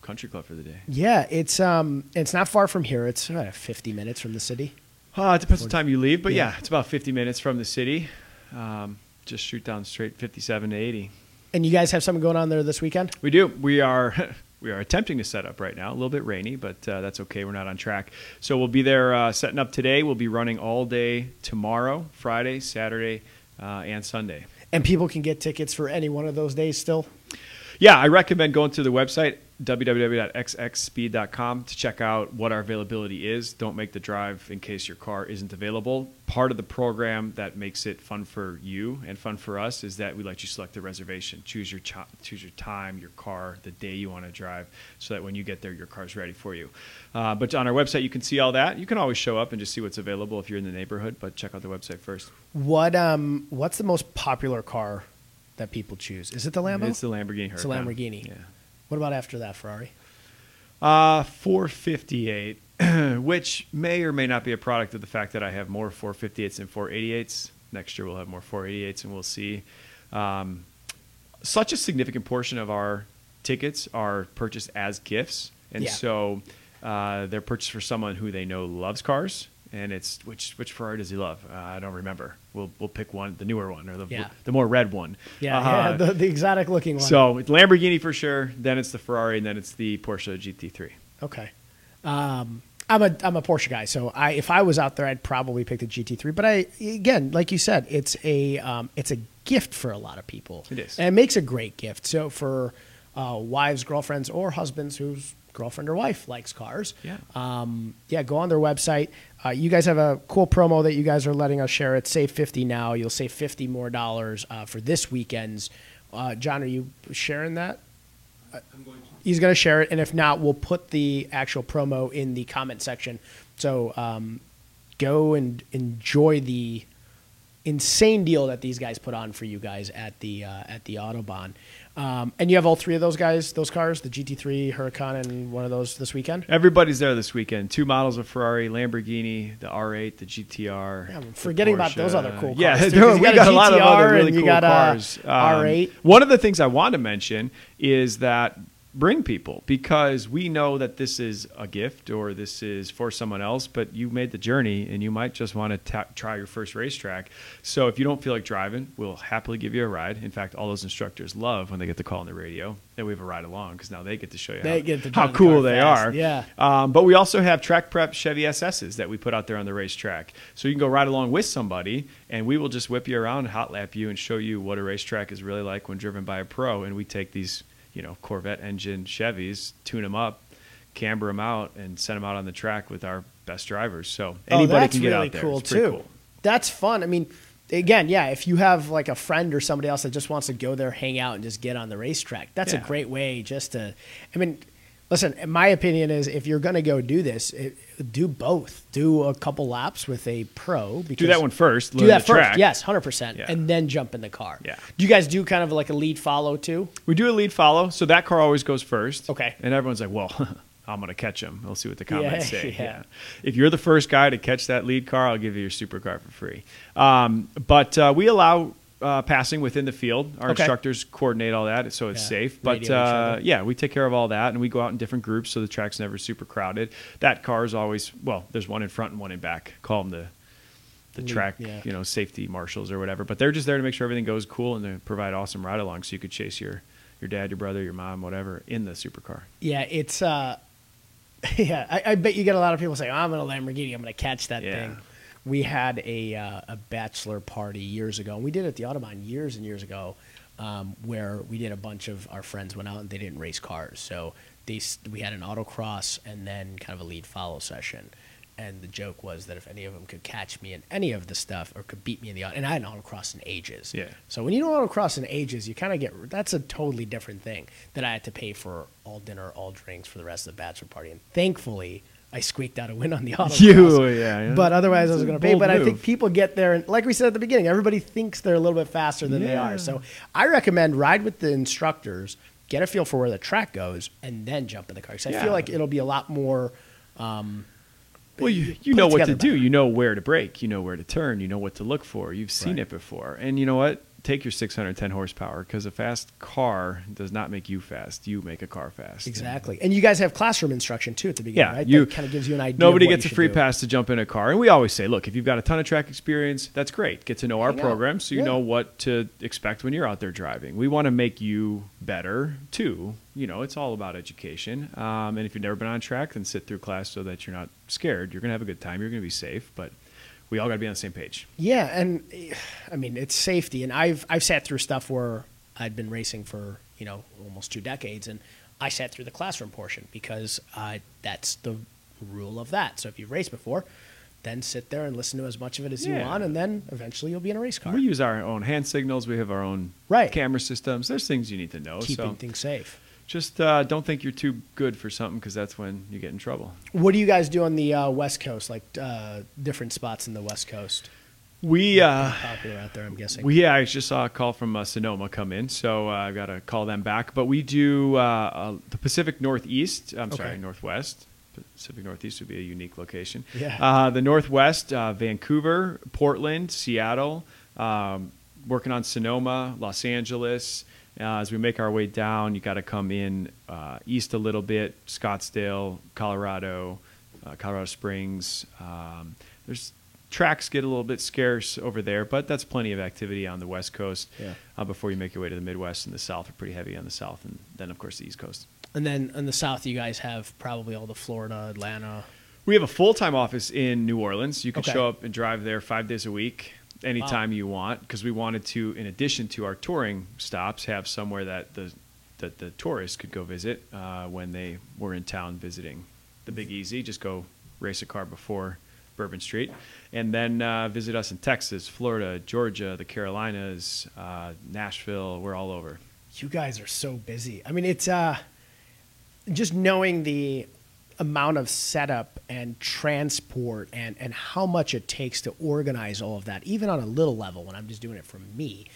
country club for the day. Yeah, it's um, it's not far from here. It's uh, 50 minutes from the city. Uh, it depends what time you leave, but Yeah. yeah, it's about 50 minutes from the city. Um, just shoot down straight 57 to 80. And you guys have something going on there this weekend? We do. We are <laughs> we are attempting to set up right now. A little bit rainy, but uh, that's okay. We're not on track. So we'll be there uh, setting up today. We'll be running all day tomorrow, Friday, Saturday, uh, and Sunday. And people can get tickets for any one of those days still. Yeah, I recommend going to the website www.xxspeed.com to check out what our availability is. Don't make the drive in case your car isn't available. Part of the program that makes it fun for you and fun for us is that we let you select the reservation, choose your cho- choose your time, your car, the day you want to drive, so that when you get there, your car's ready for you. Uh, but on our website, you can see all that. You can always show up and just see what's available if you're in the neighborhood. But check out the website first. What um, what's the most popular car that people choose? Is it the Lambo? It's the Lamborghini. It's a Lamborghini. Yeah. What about after that, Ferrari? Uh, 458, <clears throat> which may or may not be a product of the fact that I have more 458s and 488s. Next year we'll have more 488s, and we'll see. Um, such a significant portion of our tickets are purchased as gifts, and Yeah. so uh, they're purchased for someone who they know loves cars. And it's which which Ferrari does he love? Uh, I don't remember. We'll we'll pick one, the newer one or the Yeah. the more red one. Yeah, Uh, yeah the, the exotic looking one. so it's Lamborghini for sure. Then it's the Ferrari, and then it's the Porsche GT3. Okay. Um, I'm a I'm a Porsche guy, so I if I was out there, I'd probably pick the GT3. But I again, like you said, it's a um, it's a gift for a lot of people. It is. and it makes a great gift. So for uh, wives, girlfriends, or husbands whose girlfriend or wife likes cars, Yeah. um, yeah, go on their website. Uh, you guys have a cool promo that you guys are letting us share. It's save fifty now. You'll save fifty more dollars uh, for this weekend's. Uh, John, are you sharing that? Going He's going to share it, and if not, we'll put the actual promo in the comment section. So um, go and enjoy the insane deal that these guys put on for you guys at the uh, at the Autobahn. Um, and you have all three of those guys, those cars, the GT3, Huracan, and one of those this weekend. Everybody's there this weekend. Two models of Ferrari, Lamborghini, the R8, the GTR. Yeah, I'm forgetting about those other cool Yeah, cars, <laughs> too, 'cause you we got a got a lot of other really cool cars. Um, R8. One of the things I want to mention is that bring people because we know that this is a gift or this is for someone else, but you made the journey and you might just want to ta- try your first racetrack. So if you don't feel like driving, we'll happily give you a ride. In fact, all those instructors love when they get the call on the radio that we have a ride along because now they get to show you They how, how the cool they fast. are. Yeah. Um, but we also have track prep Chevy SSs that we put out there on the racetrack. So you can go ride along with somebody, and we will just whip you around, and hot lap you, and show you what a racetrack is really like when driven by a pro. And we take these, you know, Corvette engine Chevys, tune them up, camber them out, and send them out on the track with our best drivers. So oh, anybody oh, can get really out there. cool It's too. cool. That's fun. I mean, again, yeah, if you have like a friend or somebody else that just wants to go there, hang out, and just get on the racetrack, that's a great way just to. I mean, listen, my opinion is if you're going to go do this, it, do both. Do a couple laps with a pro. Because Do that one first. Do that first, track. yes, hundred percent, Yeah. and then jump in the car. Yeah. Do you guys do kind of like a lead follow too? We do a lead follow, so that car always goes first. Okay. And everyone's like, well, <laughs> I'm gonna catch him. We'll see what the comments <laughs> Yeah, say. yeah. If you're the first guy to catch that lead car, I'll give you your supercar for free. Um, but uh, we allow uh, passing within the field. Our Okay. instructors coordinate all that, so it's Yeah, safe. But uh, yeah, we take care of all that, and we go out in different groups, so the track's never super crowded. That car is always well. There's one in front and one in back. Call them the the track, yeah. you know, safety marshals or whatever. But they're just there to make sure everything goes cool and to provide awesome ride along, so you could chase your your dad, your brother, your mom, whatever, in the supercar. Yeah, it's uh, <laughs> yeah. I, I bet you get a lot of people saying, "I'm in a Lamborghini. I'm going to catch that Yeah. thing." We had a uh, a bachelor party years ago. and We did it at the Autobahn years and years ago, um, where we did a bunch of our friends went out and they didn't race cars, so they we had an autocross and then kind of a lead follow session. And the joke was that if any of them could catch me in any of the stuff or could beat me in the au- and I hadn't autocrossed in ages. Yeah. So when you don't autocross in ages, you kind of get that's a totally different thing that I had to pay for all dinner, all drinks for the rest of the bachelor party. And thankfully, I squeaked out a win on the <laughs> autocross. You, yeah, yeah. But otherwise, I was going to pay. But I think people get there, and like we said at the beginning, everybody thinks they're a little bit faster than they are. So I recommend ride with the instructors, get a feel for where the track goes, and then jump in the car. Because I feel like it'll be a lot more. Um, Well, you, you know what to together do. You know where to brake. You know where to turn. You know what to look for. You've seen Right. it before. And you know what? Take your 610 horsepower because a fast car does not make you fast. You make a car fast. Exactly. And you guys have classroom instruction too at the beginning, Yeah, right? you that kind of gives you an idea. Nobody gets a free do. pass to jump in a car, and we always say, look, if you've got a ton of track experience, that's great. Get to know our Hang out. program, so you Yeah. know what to expect when you're out there driving. We want to make you better too. You know, it's all about education. Um, and if you've never been on track, then sit through class so that you're not scared. You're gonna have a good time. You're gonna be safe, but we all got to be on the same page. Yeah, and I mean it's safety, and I've I've sat through stuff where I'd been racing for you know almost two decades, and I sat through the classroom portion because uh, that's the rule of that. So if you've raced before, then sit there and listen to as much of it as you want, and then eventually you'll be in a race car. We use our own hand signals. We have our own Right. camera systems. There's things you need to know. keeping so things safe. Just uh, don't think you're too good for something because that's when you get in trouble. What do you guys do on the uh, West Coast? Like uh, different spots in the West Coast? We uh, Popular out there, I'm guessing. we yeah, I just saw a call from uh, Sonoma come in, so uh, I've got to call them back. But we do uh, uh, the Pacific Northeast. I'm sorry, Okay. Northwest. Pacific Northeast would be a unique location. Yeah. Uh, the Northwest, uh, Vancouver, Portland, Seattle. Um, working on Sonoma, Los Angeles. Uh, as we make our way down, you got to come in uh, east a little bit, Scottsdale, Colorado, uh, Colorado Springs. Um, there's tracks get a little bit scarce over there, but that's plenty of activity on the West Coast. Yeah. Uh, before you make your way to the Midwest and the South, are pretty heavy on the South, and then of course the East Coast. and then in the South, you guys have probably all the Florida, Atlanta. We have a full time office in New Orleans. You can Okay. show up and drive there five days a week, anytime you want, because we wanted to, in addition to our touring stops, have somewhere that the that the tourists could go visit uh, when they were in town visiting the Big Easy. Just go race a car before Bourbon Street, and then uh, visit us in Texas, Florida, Georgia, the Carolinas, uh, Nashville. We're all over. You guys are so busy. I mean, it's uh, just knowing the amount of setup and transport and, and how much it takes to organize all of that, even on a little level when I'm just doing it for me.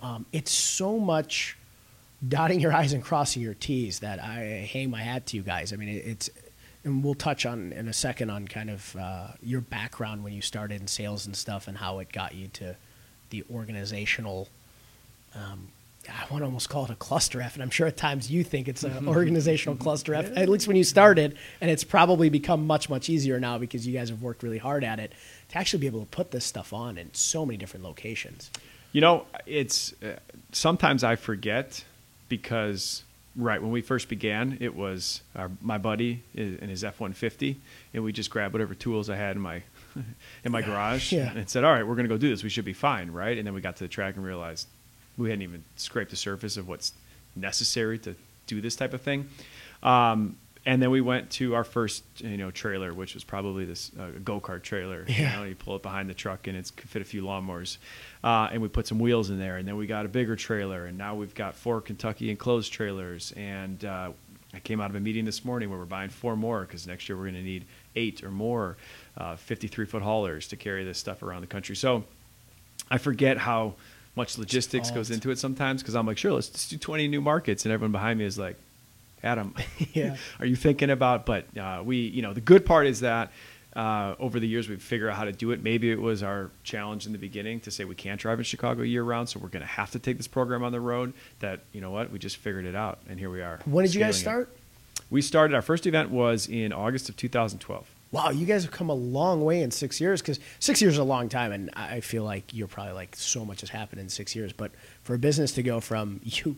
Um, it's so much dotting your I's and crossing your T's that I hang my hat to you guys. I mean, it, it's, and we'll touch on in a second on kind of uh, your background when you started in sales and stuff and how it got you to the organizational um, I want to almost call it a cluster F, and I'm sure at times you think it's an <laughs> organizational cluster F, at least when you started, and it's probably become much, much easier now because you guys have worked really hard at it to actually be able to put this stuff on in so many different locations. You know, it's uh, sometimes I forget because right when we first began, it was our, my buddy in his F one fifty, and we just grabbed whatever tools I had in my <laughs> in my garage Yeah. and said, "All right, we're going to go do this. We should be fine, right?" And then we got to the track and realized we hadn't even scraped the surface of what's necessary to do this type of thing. Um, and then we went to our first, you know, trailer, which was probably this uh, go kart trailer. Yeah. You know, you pull it behind the truck and it's could fit a few lawnmowers. Uh, and we put some wheels in there, and then we got a bigger trailer, and now we've got four Kentucky enclosed trailers. And uh, I came out of a meeting this morning where we're buying four more because next year we're going to need eight or more uh, 53 foot haulers to carry this stuff around the country. So I forget how much logistics goes into it sometimes because I'm like, sure, let's just do 20 new markets, and everyone behind me is like, Adam, <laughs> Yeah. <laughs> are you thinking about? But uh, we, you know, the good part is that uh, over the years we've figured out how to do it. Maybe it was our challenge in the beginning to say we can't drive in Chicago year round, so we're going to have to take this program on the road. That you know what, we just figured it out, and here we are. When did you guys scaling it. start? We started. Our first event was in August of 2012. Wow, you guys have come a long way in six years because six years is a long time, and I feel like you're probably like so much has happened in six years. But for a business to go from <laughs> you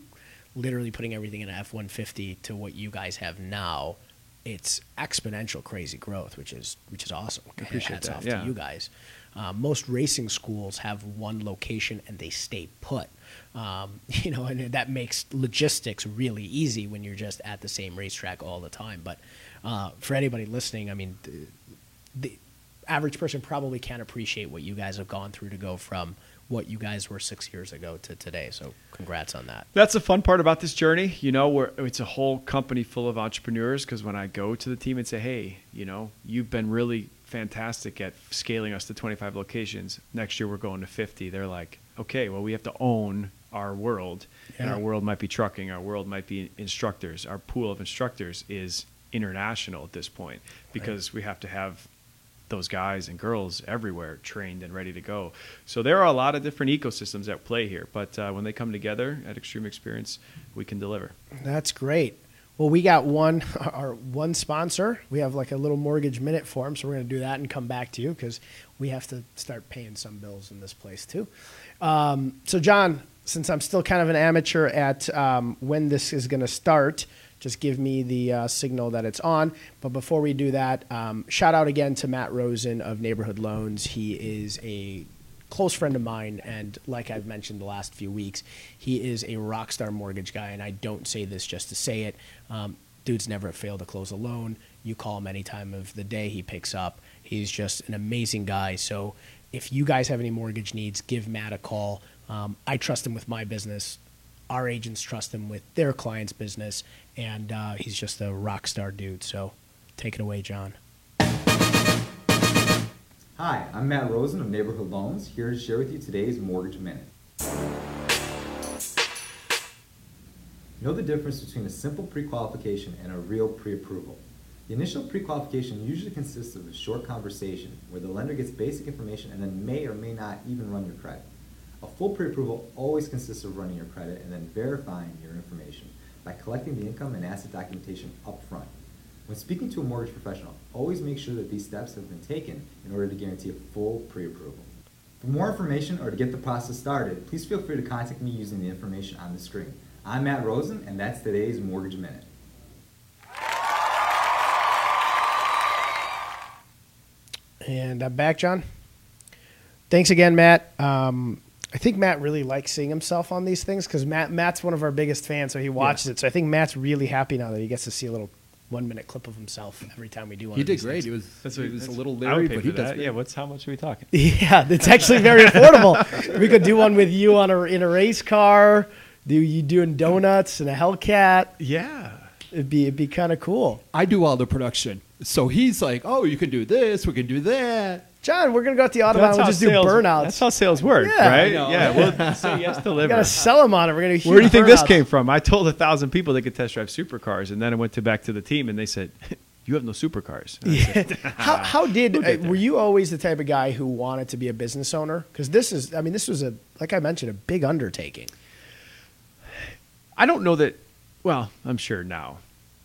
literally putting everything in an F one fifty to what you guys have now, it's exponential, crazy growth, which is which is awesome. Appreciate Hats that, off yeah. to you guys. Uh, most racing schools have one location and they stay put. Um, <laughs> you know, and that makes logistics really easy when you're just at the same racetrack all the time. But uh, for anybody listening, I mean, the, the average person probably can't appreciate what you guys have gone through to go from what you guys were six years ago to today. So, congrats on that. That's the fun part about this journey. You know, where it's a whole company full of entrepreneurs. Because when I go to the team and say, "Hey, you know, you've been really fantastic at scaling us to 25 locations. Next year we're going to 50." They're like, "Okay, well, we have to own our world, and our world might be trucking. Our world might be instructors. Our pool of instructors is international at this point because we have to have." those guys and girls everywhere trained and ready to go. So there are a lot of different ecosystems at play here, but uh, when they come together at Xtreme Xperience, we can deliver. That's great. Well, we got one <laughs> our one sponsor. We have like a little mortgage minute for so we're going to do that and come back to you because we have to start paying some bills in this place too. Um, so, John, since I'm still kind of an amateur at um, when this is going to start, just give me the uh, signal that it's on. But before we do that, um, shout out again to Matt Rosen of Neighborhood Loans. He is a close friend of mine, and like I've mentioned the last few weeks, he is a rock star mortgage guy, and I don't say this just to say it. Um, dude's never failed to close a loan. You call him any time of the day, he picks up. He's just an amazing guy. So if you guys have any mortgage needs, give Matt a call. Um, I trust him with my business. Our agents trust him with their client's business, and uh, he's just a rock star dude. So take it away, John. Hi, I'm Matt Rosen of Neighborhood Loans, here to share with you today's Mortgage Minute. Know the difference between a simple pre-qualification and a real pre-approval. The initial pre-qualification usually consists of a short conversation where the lender gets basic information and then may or may not even run your credit. A full pre-approval always consists of running your credit and then verifying your information by collecting the income and asset documentation up front. When speaking to a mortgage professional, always make sure that these steps have been taken in order to guarantee a full pre-approval. For more information or to get the process started, please feel free to contact me using the information on the screen. I'm Matt Rosen, and that's today's Mortgage Minute. And I'm back, John. Thanks again, Matt. Um, I think Matt really likes seeing himself on these things because Matt Matt's one of our biggest fans, so he watches it. So I think Matt's really happy now that he gets to see a little one minute clip of himself every time we do one. He of did these great. things. He was That's he was a little I leery, but he for does. that. great. Yeah, what's how much are we talking? <laughs> Yeah, it's actually very <laughs> affordable. we could do one with you on a in a race car. Do you doing donuts and a Hellcat? Yeah. It'd be it'd be kind of cool. I do all the production, so he's like, "Oh, you can do this. We can do that." John, we're gonna go out the Autobahn. We'll just do burnouts. That's how sales work, Yeah, right? Yeah, we'll <laughs> say yes, we deliver. gotta sell them on it. We're gonna. do Where do you huge think this came from? I told a thousand people they could test drive supercars, and then I went to back to the team, and they said, "You have no supercars." And I said, <laughs> how, how did We'll uh, were you always the type of guy who wanted to be a business owner? Because this is, I mean, this was a like I mentioned, a big undertaking. I don't know that. Well, I'm sure now,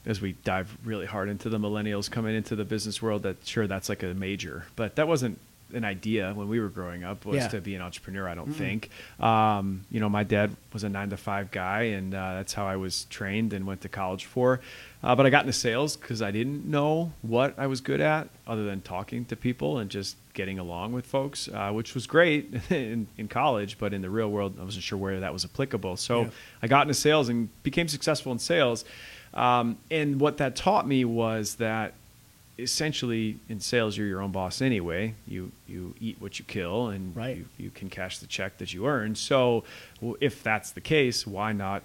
as we dive really hard into the millennials coming into the business world, that sure that's like a major, but that wasn't an idea when we were growing up was Yeah. to be an entrepreneur. I don't think. Um, you know, my dad was a nine to five guy, and uh, that's how I was trained and went to college for. Uh, but I got into sales because I didn't know what I was good at other than talking to people and just getting along with folks, uh, which was great <laughs> in, in college. But in the real world, I wasn't sure where that was applicable. So Yeah. I got into sales and became successful in sales. Um, and what that taught me was that essentially in sales, you're your own boss anyway. You you eat what you kill, and Right. you, you can cash the check that you earn. So if that's the case, why not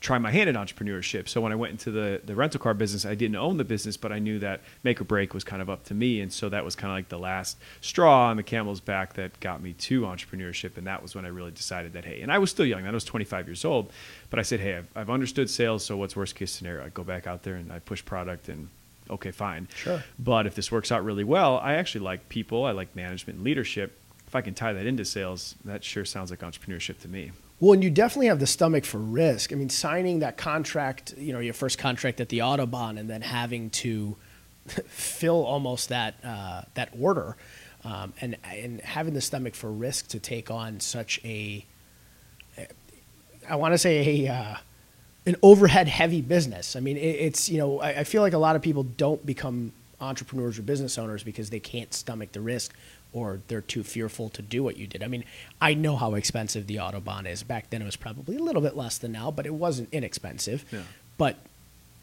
try my hand at entrepreneurship. So when I went into the, the rental car business, I didn't own the business, but I knew that make or break was kind of up to me. And so that was kind of like the last straw on the camel's back that got me to entrepreneurship. And that was when I really decided that, hey, and I was still young, I was 25 years old, but I said, hey, I've, I've understood sales. So what's worst case scenario? I go back out there and I push product and okay, fine. Sure. But if this works out really well, I actually like people, I like management and leadership. If I can tie that into sales, that sure sounds like entrepreneurship to me. Well, and you definitely have the stomach for risk. I mean, signing that contract, you know, your first contract at the Autobahn, and then having to <laughs> fill almost that uh, that order, um, and and having the stomach for risk to take on such a, I want to say a. Uh, an overhead heavy business. I mean, it, it's, you know, I, I feel like a lot of people don't become entrepreneurs or business owners because they can't stomach the risk or they're too fearful to do what you did. I mean, I know how expensive the Autobahn is. Back then it was probably a little bit less than now, but it wasn't inexpensive. Yeah. But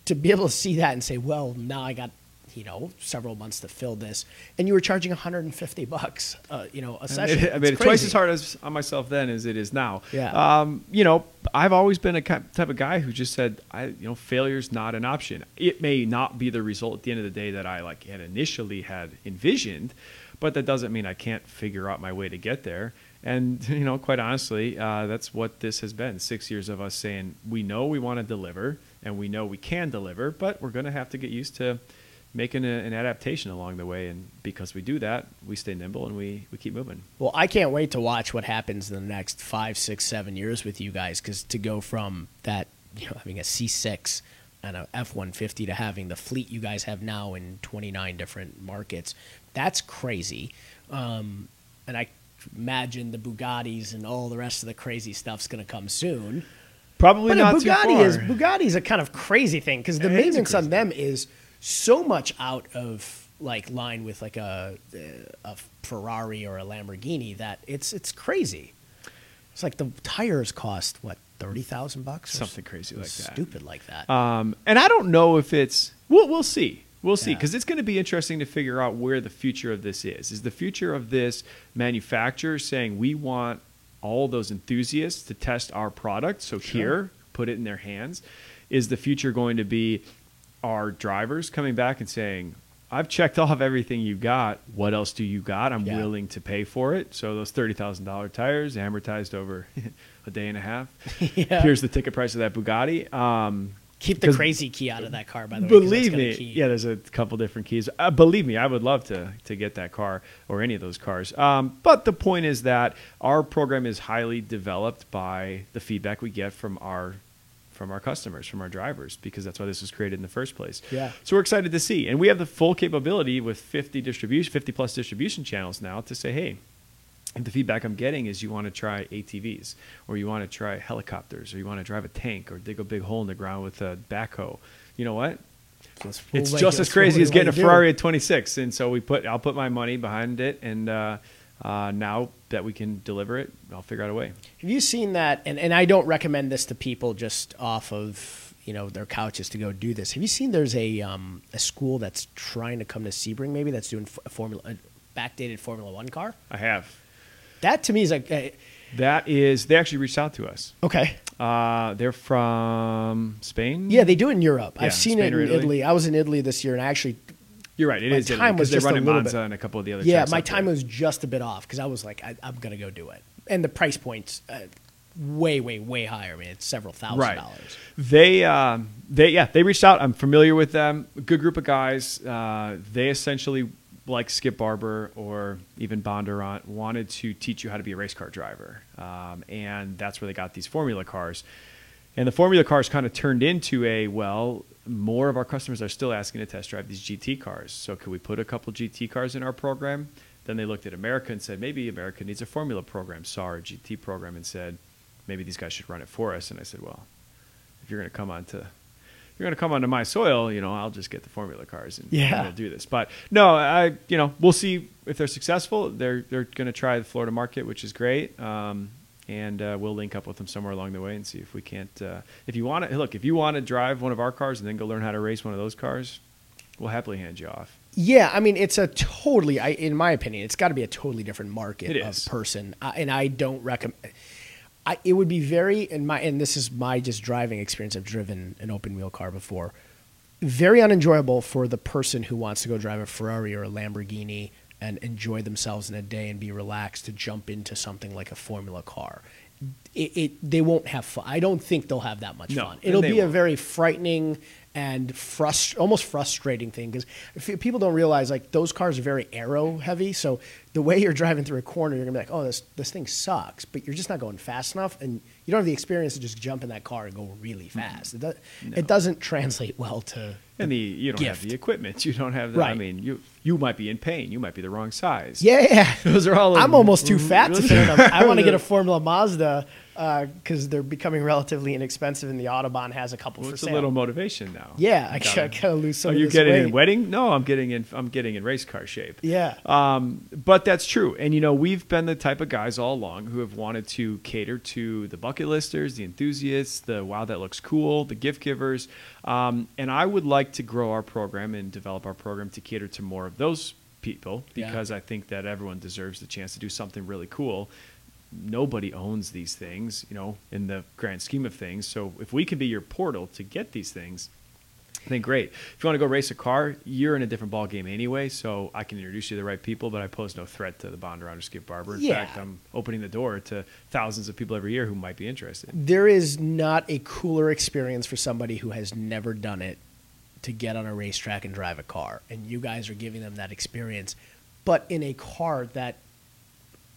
to be able to see that and say, well, now I got, you know, several months to fill this, and you were charging 150 bucks, uh, you know, a session. made it, I made it twice as hard as on myself then as it is now. Yeah. Um, you know, I've always been a type of guy who just said, I, you know, failure's not an option. It may not be the result at the end of the day that I like had initially had envisioned, but that doesn't mean I can't figure out my way to get there. And <laughs> you know, quite honestly, uh, that's what this has been. Six years of us saying we know we want to deliver and we know we can deliver, but we're going to have to get used to making a, an adaptation along the way. And because we do that, we stay nimble and we, we keep moving. Well, I can't wait to watch what happens in the next five, six, seven years with you guys. Because to go from that, you know, having a C6 and a F150 to having the fleet you guys have now in 29 different markets, that's crazy. Um, and I imagine the Bugattis and all the rest of the crazy stuff's going to come soon. Probably But not a too Bugatti far. is Bugatti's a kind of crazy thing because the It is a maintenance on crazy them is so much out of like line with like a a Ferrari or a Lamborghini that it's it's crazy. It's like the tires cost what thirty thousand bucks, Something crazy like that. stupid like that. Um, and I don't know if it's we'll we'll see. We'll see Yeah. because it's going to be interesting to figure out where the future of this is. Is the future of this manufacturer saying we want all those enthusiasts to test our product? So here, put it in their hands. Is the future going to be our drivers coming back and saying, "I've checked <laughs> off everything you got. What else do you got? I'm Yeah. willing to pay for it." So those thirty thousand dollar tires amortized over <laughs> a day and a half. <laughs> Yeah. Here's the ticket price of that Bugatti. Um, Keep the crazy key out of that car, by the way. 'cause that's Believe me, key. yeah. There's a couple different keys. Uh, believe me, I would love to to get that car or any of those cars. Um, but the point is that our program is highly developed by the feedback we get from our from our customers, from our drivers, because that's why this was created in the first place. Yeah. So we're excited to see, and we have the full capability with 50 distribution, 50 plus distribution channels now to say, hey. The feedback I'm getting is you want to try ATVs, or you want to try helicopters, or you want to drive a tank, or dig a big hole in the ground with a backhoe. You know what? That's it's just as crazy as getting a. Ferrari at 26. And so we put, I'll put my money behind it, and uh, uh, now that we can deliver it, I'll figure out a way. Have you seen that? And, and I don't recommend this to people just off of you know their couches to go do this. Have you seen there's a um, a school that's trying to come to Sebring maybe that's doing a formula a backdated Formula One car? I have. That to me is like uh, That is, they actually reached out to us. okay. Uh, they're from Spain. Yeah, they do it in Europe. Yeah, I've seen Spain it in Italy. Italy. I was in Italy this year, and I actually you're right. It my is time was because they just run a little Monza bit- and a couple of the other. yeah, my time there. was just a bit off because I was like, I, I'm gonna go do it, and the price points uh, way, way, way higher. I mean, it's several thousand right. dollars. They, um, they, yeah, they reached out. I'm familiar with them. A good group of guys. Uh, they essentially, like Skip Barber or even Bondurant, wanted to teach you how to be a race car driver, um, and that's where they got these formula cars. And the formula cars kind of turned into a well, more of our customers are still asking to test drive these GT cars. So could we put a couple GT cars in our program? Then they looked at America and said maybe America needs a formula program. Saw our GT program and said maybe these guys should run it for us. And I said, well, if you're going to come onto you're going to come onto my soil, you know, I'll just get the formula cars and, Yeah. we'll do this. But no, I, you know, we'll see if they're successful. They're they're going to try the Florida market, which is great. Um, and uh, we'll link up with them somewhere along the way and see if we can't. Uh, if you want to look, if you want to drive one of our cars and then go learn how to race one of those cars, we'll happily hand you off. Yeah, I mean, it's a totally, I, in my opinion, it's got to be a totally different market of person, and I don't recommend. I, it would be very in my and this is my just driving experience. I've driven an open wheel car before. Very unenjoyable for the person who wants to go drive a Ferrari or a Lamborghini and enjoy themselves in a day and be relaxed to jump into something like a Formula car. It, it they won't have fun. I don't think they'll have that much No, fun. It'll be a won't. very frightening and frust- almost frustrating thing because people don't realize like those cars are very aero heavy. So the way you're driving through a corner, you're gonna be like, oh, this this thing sucks, but you're just not going fast enough, and you don't have the experience to just jump in that car and go really fast. It, do- it doesn't translate well to. And the you don't gift. have the equipment. <laughs> You don't have the. I mean, you you might be in pain. You might be the wrong size. Yeah, yeah. <laughs> Those are all. I'm almost too fat to fit them. <laughs> I want to get a Formula Mazda because they're becoming relatively inexpensive, and the Autobahn has a couple for It's a little motivation now. Yeah, I Gotta- gotta, gotta lose some. Are of you this getting weight. in wedding? No, I'm getting in. I'm getting in race car shape. Yeah. Um, but that's true. And, you know, we've been the type of guys all along who have wanted to cater to the bucket listers, the enthusiasts, the wow, that looks cool, the gift givers. Um, and I would like to grow our program and develop our program to cater to more of those people Yeah. because I think that everyone deserves the chance to do something really cool. Nobody owns these things, you know, in the grand scheme of things. So if we can be your portal to get these things, I think great. If you want to go race a car, you're in a different ball game anyway, so I can introduce you to the right people, but I pose no threat to the Bondurant or Skip Barber. In Yeah. fact, I'm opening the door to thousands of people every year who might be interested. there is not a cooler experience for somebody who has never done it to get on a racetrack and drive a car. And you guys are giving them that experience, but in a car that,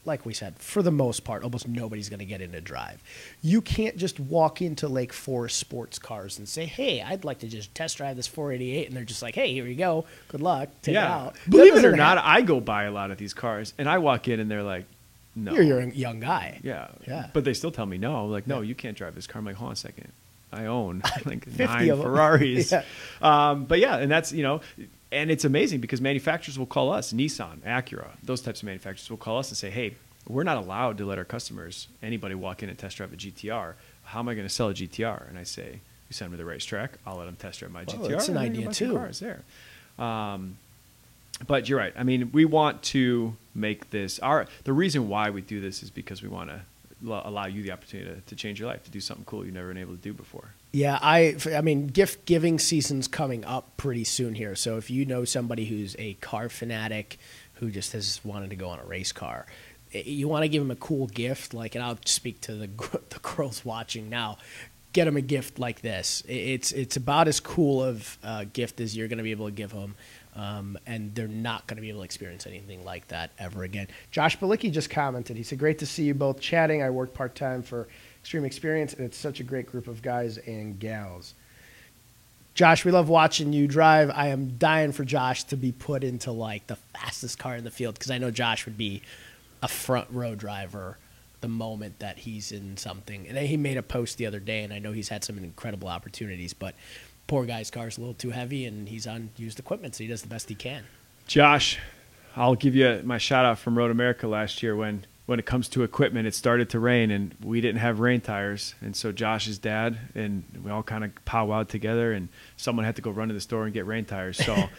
like we said, for the most part, almost nobody's going to get in to drive. You can't just walk into Lake Forest sports cars and say, hey, I'd like to just test drive this 488. And they're just like, hey, here you go. Good luck. Take it out. Believe it or happen. I go buy a lot of these cars, and I walk in and they're like, no. You're, you're a young guy. Yeah. Yeah. But they still tell me no. Like, no, you can't drive this car. I'm like, hold on a second. I own <laughs> like 50 nine. Ferraris. <laughs> Yeah. um, but yeah, and that's, you know, and it's amazing because manufacturers will call us, Nissan, Acura, those types of manufacturers will call us and say, hey, we're not allowed to let our customers, anybody walk in and test drive a GTR. How am I going to sell a GTR? And I say, you send me the racetrack. I'll let them test drive my Well, GTR. that's an and then you idea, too. Cars there. Um, but you're right. I mean, we want to make this our. The reason why we do this is because we want to allow you the opportunity to, to change your life, to do something cool you've never been able to do before. Yeah, I, I mean, gift giving season's coming up pretty soon here. So if you know somebody who's a car fanatic who just has wanted to go on a race car, you want to give them a cool gift. Like, and I'll speak to the <laughs> the girls watching now. Get them a gift like this. It's it's about as cool of a gift as you're going to be able to give them. Um, and they're not going to be able to experience anything like that ever again. Josh Balicki just commented. He said, "Great to see you both chatting. I work part time for Xtreme Xperience, and it's such a great group of guys and gals." Josh, we love watching you drive. I am dying for Josh to be put into like the fastest car in the field because I know Josh would be a front row driver the moment that he's in something. And he made a post the other day, and I know he's had some incredible opportunities, but poor guy's car's a little too heavy, and he's on used equipment, so he does the best he can. Josh, I'll give you my shout out from Road America last year when when it comes to equipment, it started to rain and we didn't have rain tires, and so Josh's dad and we all kind of powwowed together, and someone had to go run to the store and get rain tires. So. <laughs>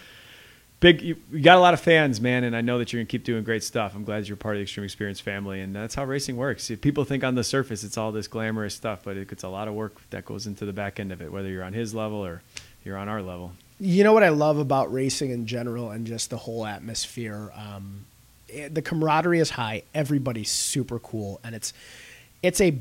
Big, you, you got a lot of fans, man, and I know that you're gonna keep doing great stuff. I'm glad you're part of the Xtreme Xperience family, and that's how racing works. If people think on the surface it's all this glamorous stuff, but it, it's a lot of work that goes into the back end of it, whether you're on his level or you're on our level. You know what I love about racing in general and just the whole atmosphere. Um, it- the camaraderie is high. Everybody's super cool, and it's it's a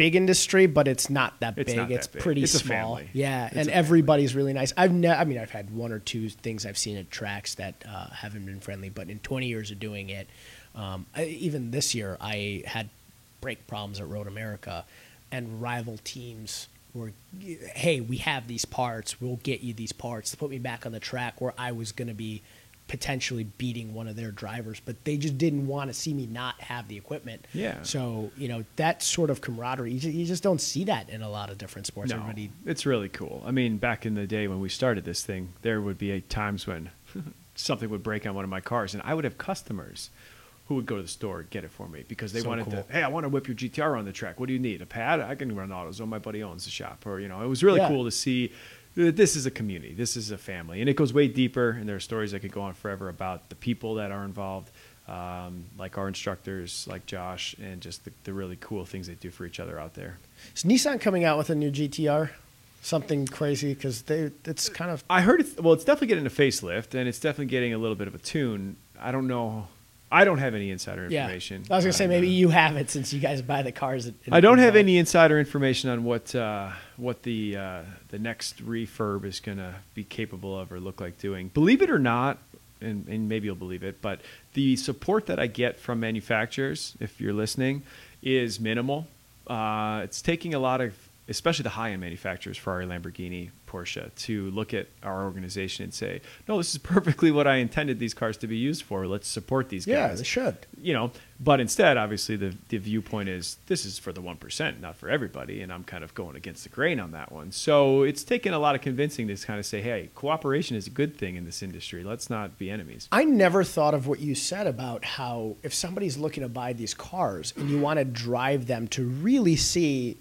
big industry, but it's not that It's big. not that it's big. pretty It's small. Yeah, It's and everybody's really nice. I've ne- I mean, I've had one or two things I've seen at tracks that uh, haven't been friendly, but in 20 years of doing it, um, I, even this year, I had brake problems at Road America, and rival teams were, hey, we have these parts. We'll get you these parts to put me back on the track where I was going to be potentially beating one of their drivers, but they just didn't want to see me not have the equipment. Yeah. So you know that sort of camaraderie, you just, you just don't see that in a lot of different sports. No, Everybody, it's really cool. I mean, back in the day when we started this thing, there would be times when <laughs> something would break on one of my cars, and I would have customers who would go to the store and get it for me because they So wanted cool. to. Hey, I want to whip your GTR on the track. What do you need? A pad? I can run AutoZone. Oh, my buddy owns the shop, or you know, it was really Yeah. cool to see. This is a community. This is a family, and it goes way deeper. And there are stories that could go on forever about the people that are involved. um, like our instructors, like Josh, and just the, the really cool things they do for each other out there. Is Nissan coming out with a new GTR? Something crazy because they it's kind of I heard it. Well, it's definitely getting a facelift, and it's definitely getting a little bit of a tune. I don't know. I don't have any insider yeah. information. I was gonna say maybe uh, you have it since you guys buy the cars. At, I don't have any insider information on what uh, what the uh, the next refurb is going to be capable of or look like doing. Believe it or not, and, and maybe you'll believe it, but the support that I get from manufacturers, if you're listening, is minimal. Uh, it's taking a lot of, especially the high end manufacturers, Ferrari, Lamborghini, Porsche, to look at our organization and say, no, this is <laughs> perfectly what I intended these cars to be used for. Let's support these Yeah, guys Yeah, they should. you know, but instead, obviously, the, the viewpoint is this is for the 1%, not for everybody. And I'm kind of going against the grain on that one. So it's taken a lot of convincing to kind of say, hey, cooperation is a good thing in this industry. Let's not be enemies. I never thought of what you said about how if somebody's looking to buy these cars and you want to drive them to really see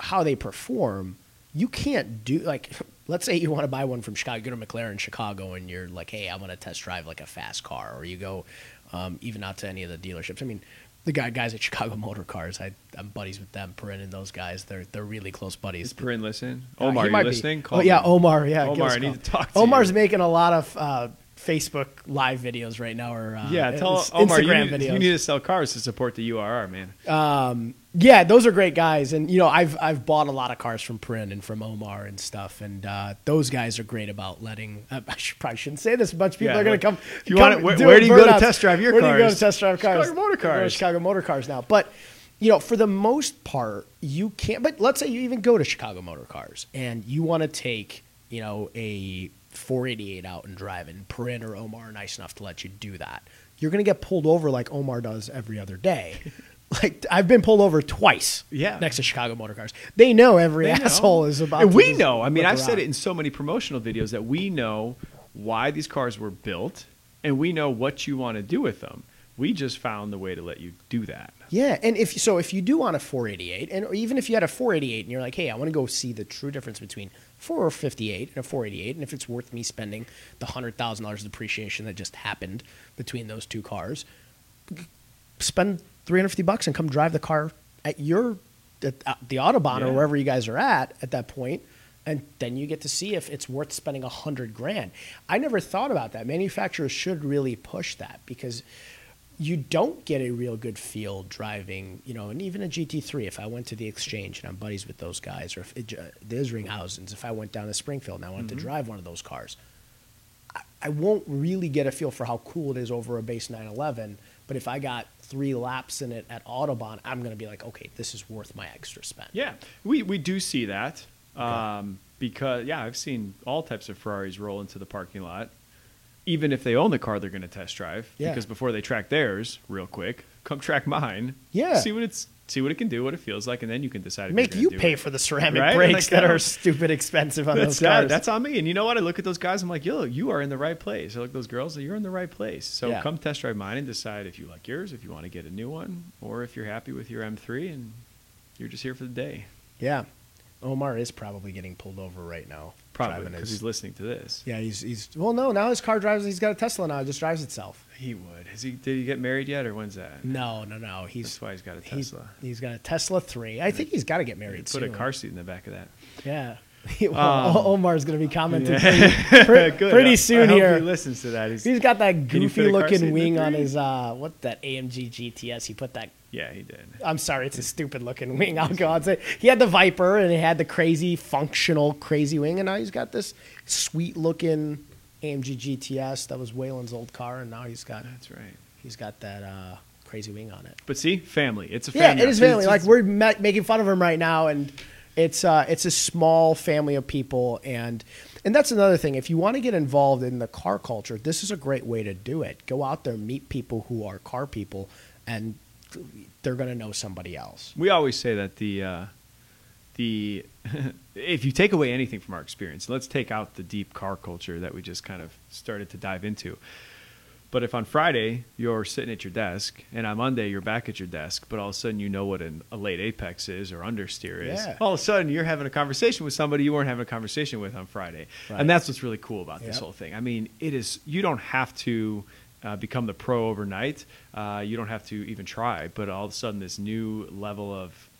how they perform, you can't do like let's say you want to buy one from Chicago, you go to McLaren Chicago and you're like, hey, I want to test drive like a fast car, or you go um, even out to any of the dealerships. I mean, the guy guys at Chicago Motor Cars, I, I'm buddies with them, Perrin and those guys. They're they're really close buddies. Is Perrin listen? Uh, Omar, he you be. listening? Oh, yeah. Omar. Yeah, Omar, I need to talk to Omar's you. making a lot of uh, Facebook live videos right now, or uh, Yeah, tell Omar you Instagram need, videos. you need to sell cars to support the URR, man. Um, yeah, those are great guys, and you know I've I've bought a lot of cars from Prin and from Omar and stuff, and uh, those guys are great about letting. Uh, <laughs> I should, probably shouldn't say this. A bunch of people Yeah, are going to come. if you come want it, where- do where do you go to test drive your cars? Where do you go to test drive cars? Chicago Motor You Cars. Chicago Motor Cars now, but you know for the most part you can't. But let's say you even go to Chicago Motor Cars and you want to take you know a 488 out and driving. Prin or Omar are nice enough to let you do that. You're going to get pulled over like Omar does every other day. <laughs> Like I've been pulled over twice. Yeah. next to Chicago Motor Cars, they know every They know. asshole is about. And we know. I mean, I've said it in so many promotional videos that we know why these cars were built, and we know what you want to do with them. We just found the way to let you do that. Yeah, and if so, if you do want a 488, and or even if you had a 488, and you're like, hey, I want to go see the true difference between 458 and a 488, and if it's worth me spending the hundred thousand dollars depreciation that just happened between those two cars, spend 350 bucks and come drive the car at your at the autobahn or wherever you guys are at at that point and then you get to see if it's worth spending a hundred grand. I never thought about that. Manufacturers should really push that because you don't get a real good feel driving, you know, and even a GT3. If I went to the exchange and I'm buddies with those guys, or if it, uh, the Isringhausens, if I went down to Springfield and I wanted to drive one of those cars, I, I won't really get a feel for how cool it is over a base 911. But if I got three laps in it at Autobahn, I'm going to be like, okay, this is worth my extra spend. Yeah, we we do see that um, because yeah, I've seen all types of Ferraris roll into the parking lot, even if they own the car they're going to test drive. Yeah. Because before they track theirs, real quick, come track mine. Yeah. See what it's see what it can do, what it feels like, and then you can decide. If Make you pay it. for the ceramic Right? brakes Like, that are stupid expensive on those that- cars. that's on me. And you know what? I look at those guys. I'm like, yo, you are in the right place. I look at those girls. You're in the right place. So Yeah. come test drive mine and decide if you like yours, if you want to get a new one, or if you're happy with your M3 and you're just here for the day. yeah. Omar is probably getting pulled over right now. Probably because his- he's listening to this. Yeah, he's he's well, no, now his car drives. He's got a Tesla now. It just drives itself. He would. Is he? Did he get married yet, or when's that? No, no, no. He's That's why he's got a Tesla. he's got a Tesla three. I think he's got to get married Put a car seat in the back of that. Yeah. <laughs> well, Um, Omar's going to be commenting Yeah. pretty, <laughs> Good. pretty soon I hope here. He listens to that. He's, He's got that Can you fit goofy a car seat in looking wing on his uh what that AMG GTS. He put that. Yeah, he did. I'm sorry, it's a stupid looking wing. I'll go and say he had the Viper and he had the crazy functional crazy wing, and now he's got this sweet looking AMG GTS that was Waylon's old car, and now he's got That's right. he's got that uh, crazy wing on it. But see, family. It's a Yeah, family. it is family. it's- Like we're ma- making fun of him right now, and it's uh, it's a small family of people, and and that's another thing. If you want to get involved in the car culture, this is a great way to do it. Go out there, meet people who are car people, and they're going to know somebody else. we always say that the uh, the <laughs> if you take away anything from our experience, let's take out the deep car culture that we just kind of started to dive into. But if on Friday you're sitting at your desk and on Monday you're back at your desk, but all of a sudden you know what an, a late apex is or understeer is, Yeah. all of a sudden you're having a conversation with somebody you weren't having a conversation with on Friday. Right. And that's what's really cool about this whole thing. I mean, it is you don't have to uh, become the pro overnight. Uh, you don't have to even try, but all of a sudden, this new level of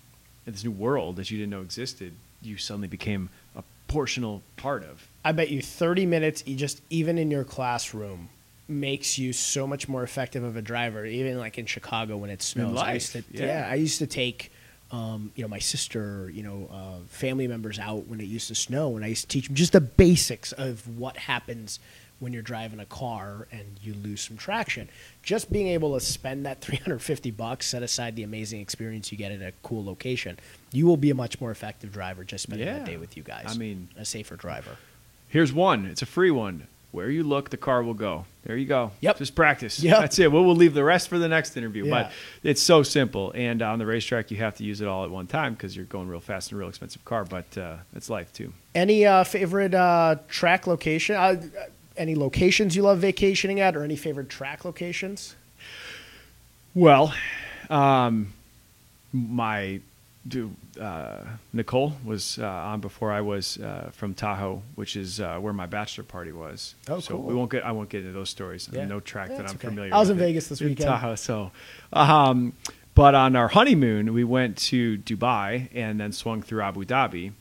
this new world that you didn't know existed, you suddenly became a portional part of. I bet you 30 minutes, just even in your classroom, makes you so much more effective of a driver. Even like in Chicago when it snows, I used to, yeah. yeah. I used to take, um, you know, my sister, you know, uh, family members out when it used to snow, and I used to teach them just the basics of what happens when you're driving a car and you lose some traction. Just being able to spend that <laughs> 350 bucks, set aside the amazing experience you get at a cool location, you will be a much more effective driver just spending that day with you guys. I mean- a safer driver. Here's one. It's a free one. Where you look, the car will go. There you go. Yep. Just practice. Yep. That's it. We'll, we'll leave the rest for the next interview. Yeah. But it's so simple. And on the racetrack, you have to use it all at one time because you're going real fast in a real expensive car. But uh, it's life too. Any uh, favorite uh, track location? Any locations you love vacationing at, or any favorite track locations? Well, um, my do, uh, Nicole was uh, on before I was uh, from Tahoe, which is uh, where my bachelor party was. Oh, so cool. we won't get. I won't get into those stories. Yeah. No track Yeah, that I'm okay. familiar. I was in. Vegas this weekend. Tahoe. So, um, but on our honeymoon, we went to Dubai and then swung through Abu Dhabi.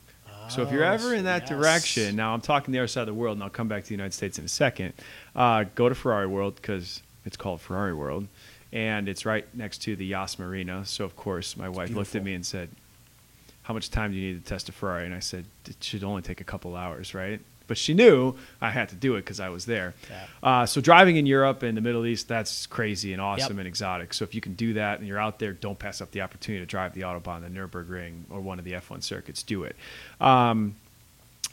So if you're Oh, ever in that yes. direction, now I'm talking the other side of the world, and I'll come back to the United States in a second. Uh, go to Ferrari World because it's called Ferrari World, and it's right next to the Yas Marina. So of course, my wife looked at me and said, "How much time do you need to test a Ferrari?" And I said, "It should only take a couple hours, right?" But she knew I had to do it because I was there. Yeah. Uh, so driving in Europe and the Middle East, that's crazy and awesome Yep. and exotic. So if you can do that and you're out there, don't pass up the opportunity to drive the Autobahn, the Nürburgring, or one of the F1 circuits. Do it. Um,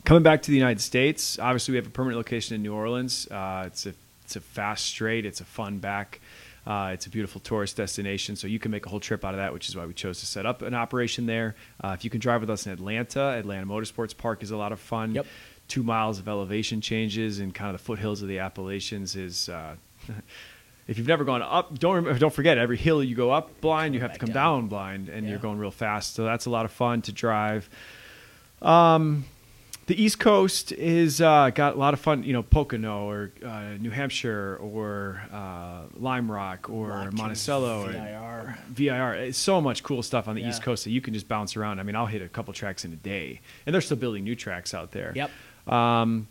coming back to the United States, obviously we have a permanent location in New Orleans. Uh, it's a it's a fast straight. It's a fun back. Uh, it's a beautiful tourist destination, so you can make a whole trip out of that, which is why we chose to set up an operation there. Uh, if you can drive with us in Atlanta, Atlanta Motorsports Park is a lot of fun. Yep. Two miles of elevation changes and kind of the foothills of the Appalachians is. Uh, <laughs> if you've never gone up, don't rem- don't forget every hill you go up blind, you have to come down. down blind, and Yeah. you're going real fast. So that's a lot of fun to drive. Um, the East Coast is uh, got a lot of fun, you know, Pocono or uh, New Hampshire or uh, Lime Rock or Monticello or VIR. VIR. It's so much cool stuff on the Yeah. East Coast that you can just bounce around. I mean, I'll hit a couple tracks in a day, and they're still building new tracks out there. Yep. Um,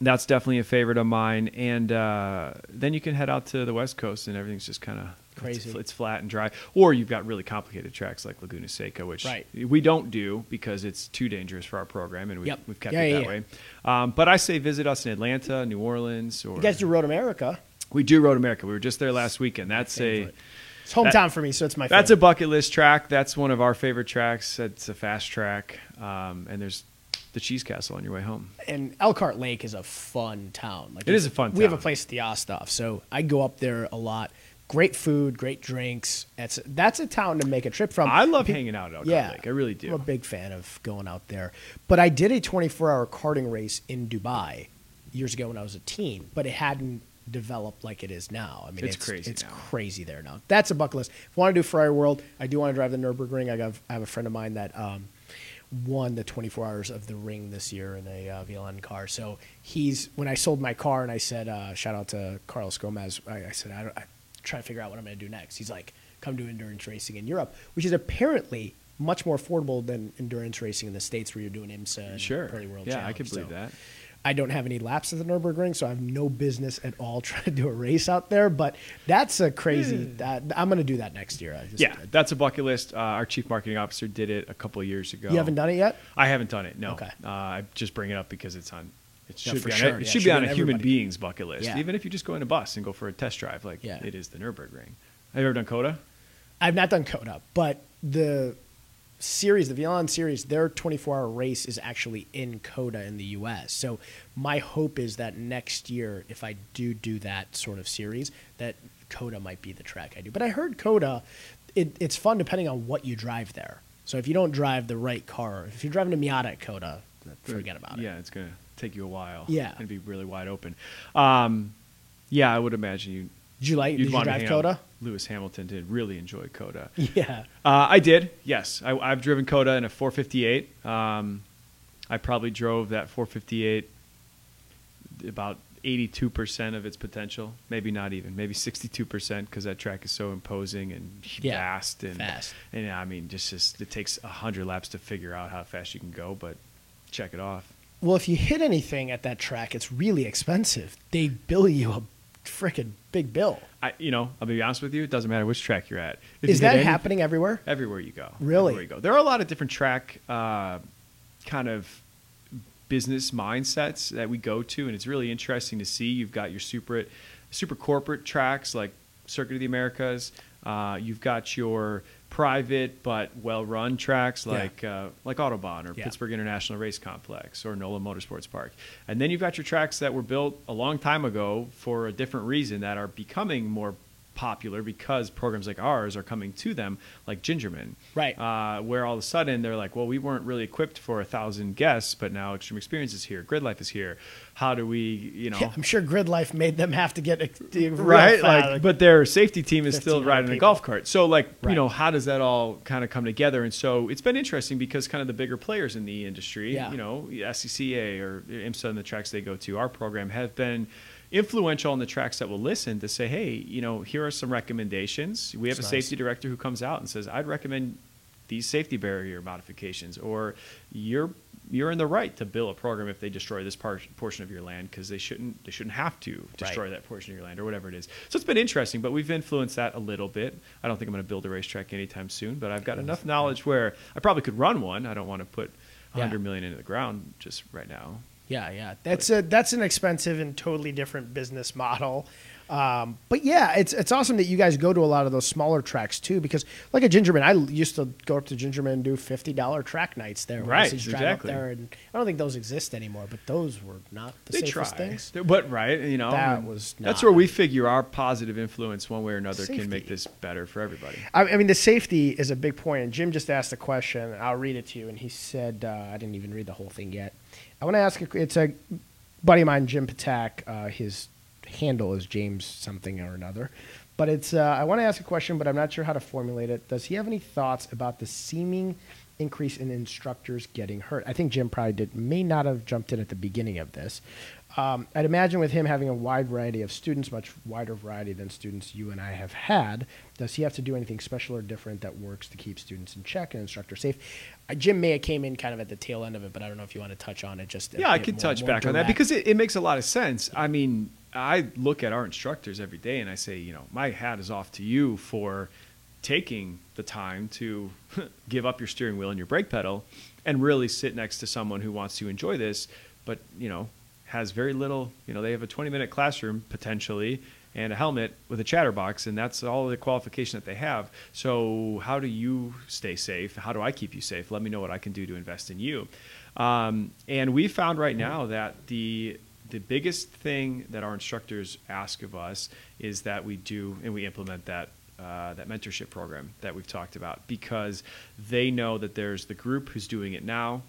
that's definitely a favorite of mine. And uh, then you can head out to the West Coast, and everything's just kind of Crazy. It's, it's flat and dry. Or you've got really complicated tracks like Laguna Seca, which Right. we don't do because it's too dangerous for our program, and we've, Yep. we've kept Yeah, it yeah, that yeah. way. Um, but I say visit us in Atlanta, New Orleans, or You guys do Road America. we do Road America. We were just there last weekend. That's a It's hometown for me, so it's my Favorite. that's a bucket list track. That's one of our favorite tracks. It's a fast track, um, and there's the Cheese Castle on your way home. and Elkhart Lake is a fun town. Like It is a fun town. We have a place at the Osthoff, so I go up there a lot. Great food, great drinks. That's that's a town to make a trip from. I love Pe- hanging out at Elkhart yeah, Lake. I really do. I'm a big fan of going out there. But I did a 24 hour karting race in Dubai years ago when I was a teen, but it hadn't developed like it is now. I mean, It's it's, crazy It's now. crazy there now. That's a bucket list. If I want to do Ferrari World, I do want to drive the Nurburgring. I have, I have a friend of mine that um, won the 24 hours of the ring this year in a uh, VLN car. So he's when I sold my car and I said, uh, shout out to Carlos Gomez. I, I said, I, don't, I try to figure out what I'm going to do next. He's like, come do endurance racing in Europe, which is apparently much more affordable than endurance racing in the states where you're doing IMSA and Sure. World Yeah, I can believe So that. I don't have any laps at the Nurburgring, so I have no business at all <laughs> trying to do a race out there. But that's a crazy. That, I'm going to do that next year. I just, Yeah, that's a bucket list. Uh, our chief marketing officer did it a couple of years ago. You haven't done it yet? I haven't done it. No. Okay. Uh, I just bring it up because it's on. It should for be on, sure. it Yeah, should be on a human being's bucket list. Yeah. Even if you just go in a bus and go for a test drive, like Yeah. it is the Nurburgring. Have you ever done COTA? I've not done COTA, but the series, the Violon series, their 24 hour race is actually in COTA in the US. So my hope is that next year, if I do do that sort of series, that COTA might be the track I do. But I heard COTA, it, it's fun depending on what you drive there. So if you don't drive the right car, if you're driving a Miata at COTA, forget about it. Yeah, it's gonna take you a while. Yeah. and be really wide open. Um, yeah, I would imagine you. Did you like? You'd Did you drive COTA? Lewis Hamilton did really enjoy COTA. Yeah. Uh, I did. Yes, I, I've driven COTA in a 458. Um, I probably drove that 458 about 82% of its potential, maybe not even, maybe 62% because that track is so imposing and Yeah, fast and fast. and I mean, just just it takes 100 laps to figure out how fast you can go, but check it off. Well, if you hit anything at that track, it's really expensive. They bill you a freaking big bill. I you know, I'll be honest with you, it doesn't matter which track you're at. If Is you that any- happening everywhere? everywhere you go. Really? Everywhere you go. There are a lot of different track uh, kind of business mindsets that we go to, and it's really interesting to see. You've got your super super corporate tracks like Circuit of the Americas. Uh, you've got your private but well-run tracks Yeah. like uh, like Autobahn or Yeah. Pittsburgh International Race Complex or NOLA Motorsports Park, and then you've got your tracks that were built a long time ago for a different reason that are becoming more popular because programs like ours are coming to them, like Gingerman, Right. Uh, where all of a sudden they're like, well, we weren't really equipped for a thousand guests, but now Xtreme Xperience is here, Grid Life is here. How do we, you know, Yeah, <laughs> I'm sure Grid Life made them have to get <laughs> right? fast. Like, but their safety team is still 1,500 riding a golf cart. So, like, Right. you know, how does that all kind of come together? And so, it's been interesting because kind of the bigger players in the industry, Yeah. you know, SCCA or IMSA and the tracks they go to, our program have been influential on the tracks that will listen to say, hey, you know, here are some recommendations. We have That's a nice. safety director who comes out and says, I'd recommend these safety barrier modifications, or you're you're in the right to bill a program if they destroy this part, portion of your land because they shouldn't they shouldn't have to destroy that portion of your land or whatever it is. So it's been interesting, but we've influenced that a little bit. I don't think I'm going to build a racetrack anytime soon, but I've got enough knowledge where I probably could run one. I don't want to put Yeah. 100 million into the ground just right now. Yeah, yeah. That's a that's an expensive and totally different business model. Um, but yeah, it's it's awesome that you guys go to a lot of those smaller tracks too, because like a Gingerman, I used to go up to Gingerman and do fifty dollar track nights there. Right, used drive exactly. Up there, and I don't think those exist anymore, but those were not the they safest try, things. but right, you know, That and was that's where we figure our positive influence, one way or another, Safety. can make this better for everybody. I, I mean, the safety is a big point. And Jim just asked a question. and I'll read it to you. And he said, uh, I didn't even read the whole thing yet. I want to ask. It's a buddy of mine, Jim Patak. Uh, his handle is James something or another. But it's. Uh, I want to ask a question, but I'm not sure how to formulate it. Does he have any thoughts about the seeming increase in instructors getting hurt? I think Jim probably did. May not have jumped in at the beginning of this. Um, I'd imagine with him having a wide variety of students, much wider variety than students you and I have had, does he have to do anything special or different that works to keep students in check and instructors safe? Jim may have came in kind of at the tail end of it, but I don't know if you want to touch on it. Just Yeah, I bit could more- touch more back on that direct. because it, it makes a lot of sense. I mean, I look at our instructors every day and I say, you know, my hat is off to you for taking the time to <laughs> give up your steering wheel and your brake pedal and really sit next to someone who wants to enjoy this, but, you know, has very little, you know, they have a 20 minute classroom potentially and a helmet with a chatterbox, and that's all the qualification that they have. So, how do you stay safe? How do I keep you safe? Let me know what I can do to invest in you. Um, and we found right now that the the biggest thing that our instructors ask of us is that we do and we implement that uh, that mentorship program that we've talked about because they know that there's the group who's doing it now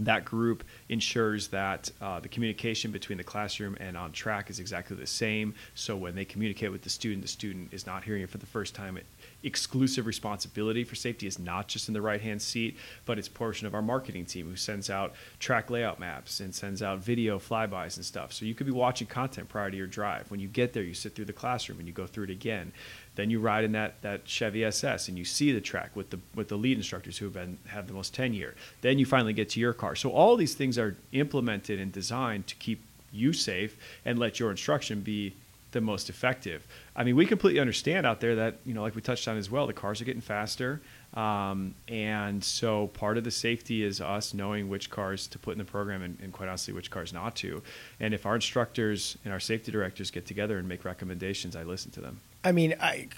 that group ensures that uh, the communication between the classroom and on track is exactly the same. So when they communicate with the student, the student is not hearing it for the first time. It, exclusive responsibility for safety is not just in the right hand seat, but it's portion of our marketing team who sends out track layout maps and sends out video flybys and stuff. So you could be watching content prior to your drive. When you get there, you sit through the classroom and you go through it again. Then you ride in that, that Chevy SS and you see the track with the with the lead instructors who have been have the most tenure. Then you finally get to your car. So all these things are implemented and designed to keep you safe and let your instruction be the most effective. I mean, we completely understand out there that you know, like we touched on as well, the cars are getting faster, um, and so part of the safety is us knowing which cars to put in the program and, and quite honestly, which cars not to. And if our instructors and our safety directors get together and make recommendations, I listen to them. I mean, I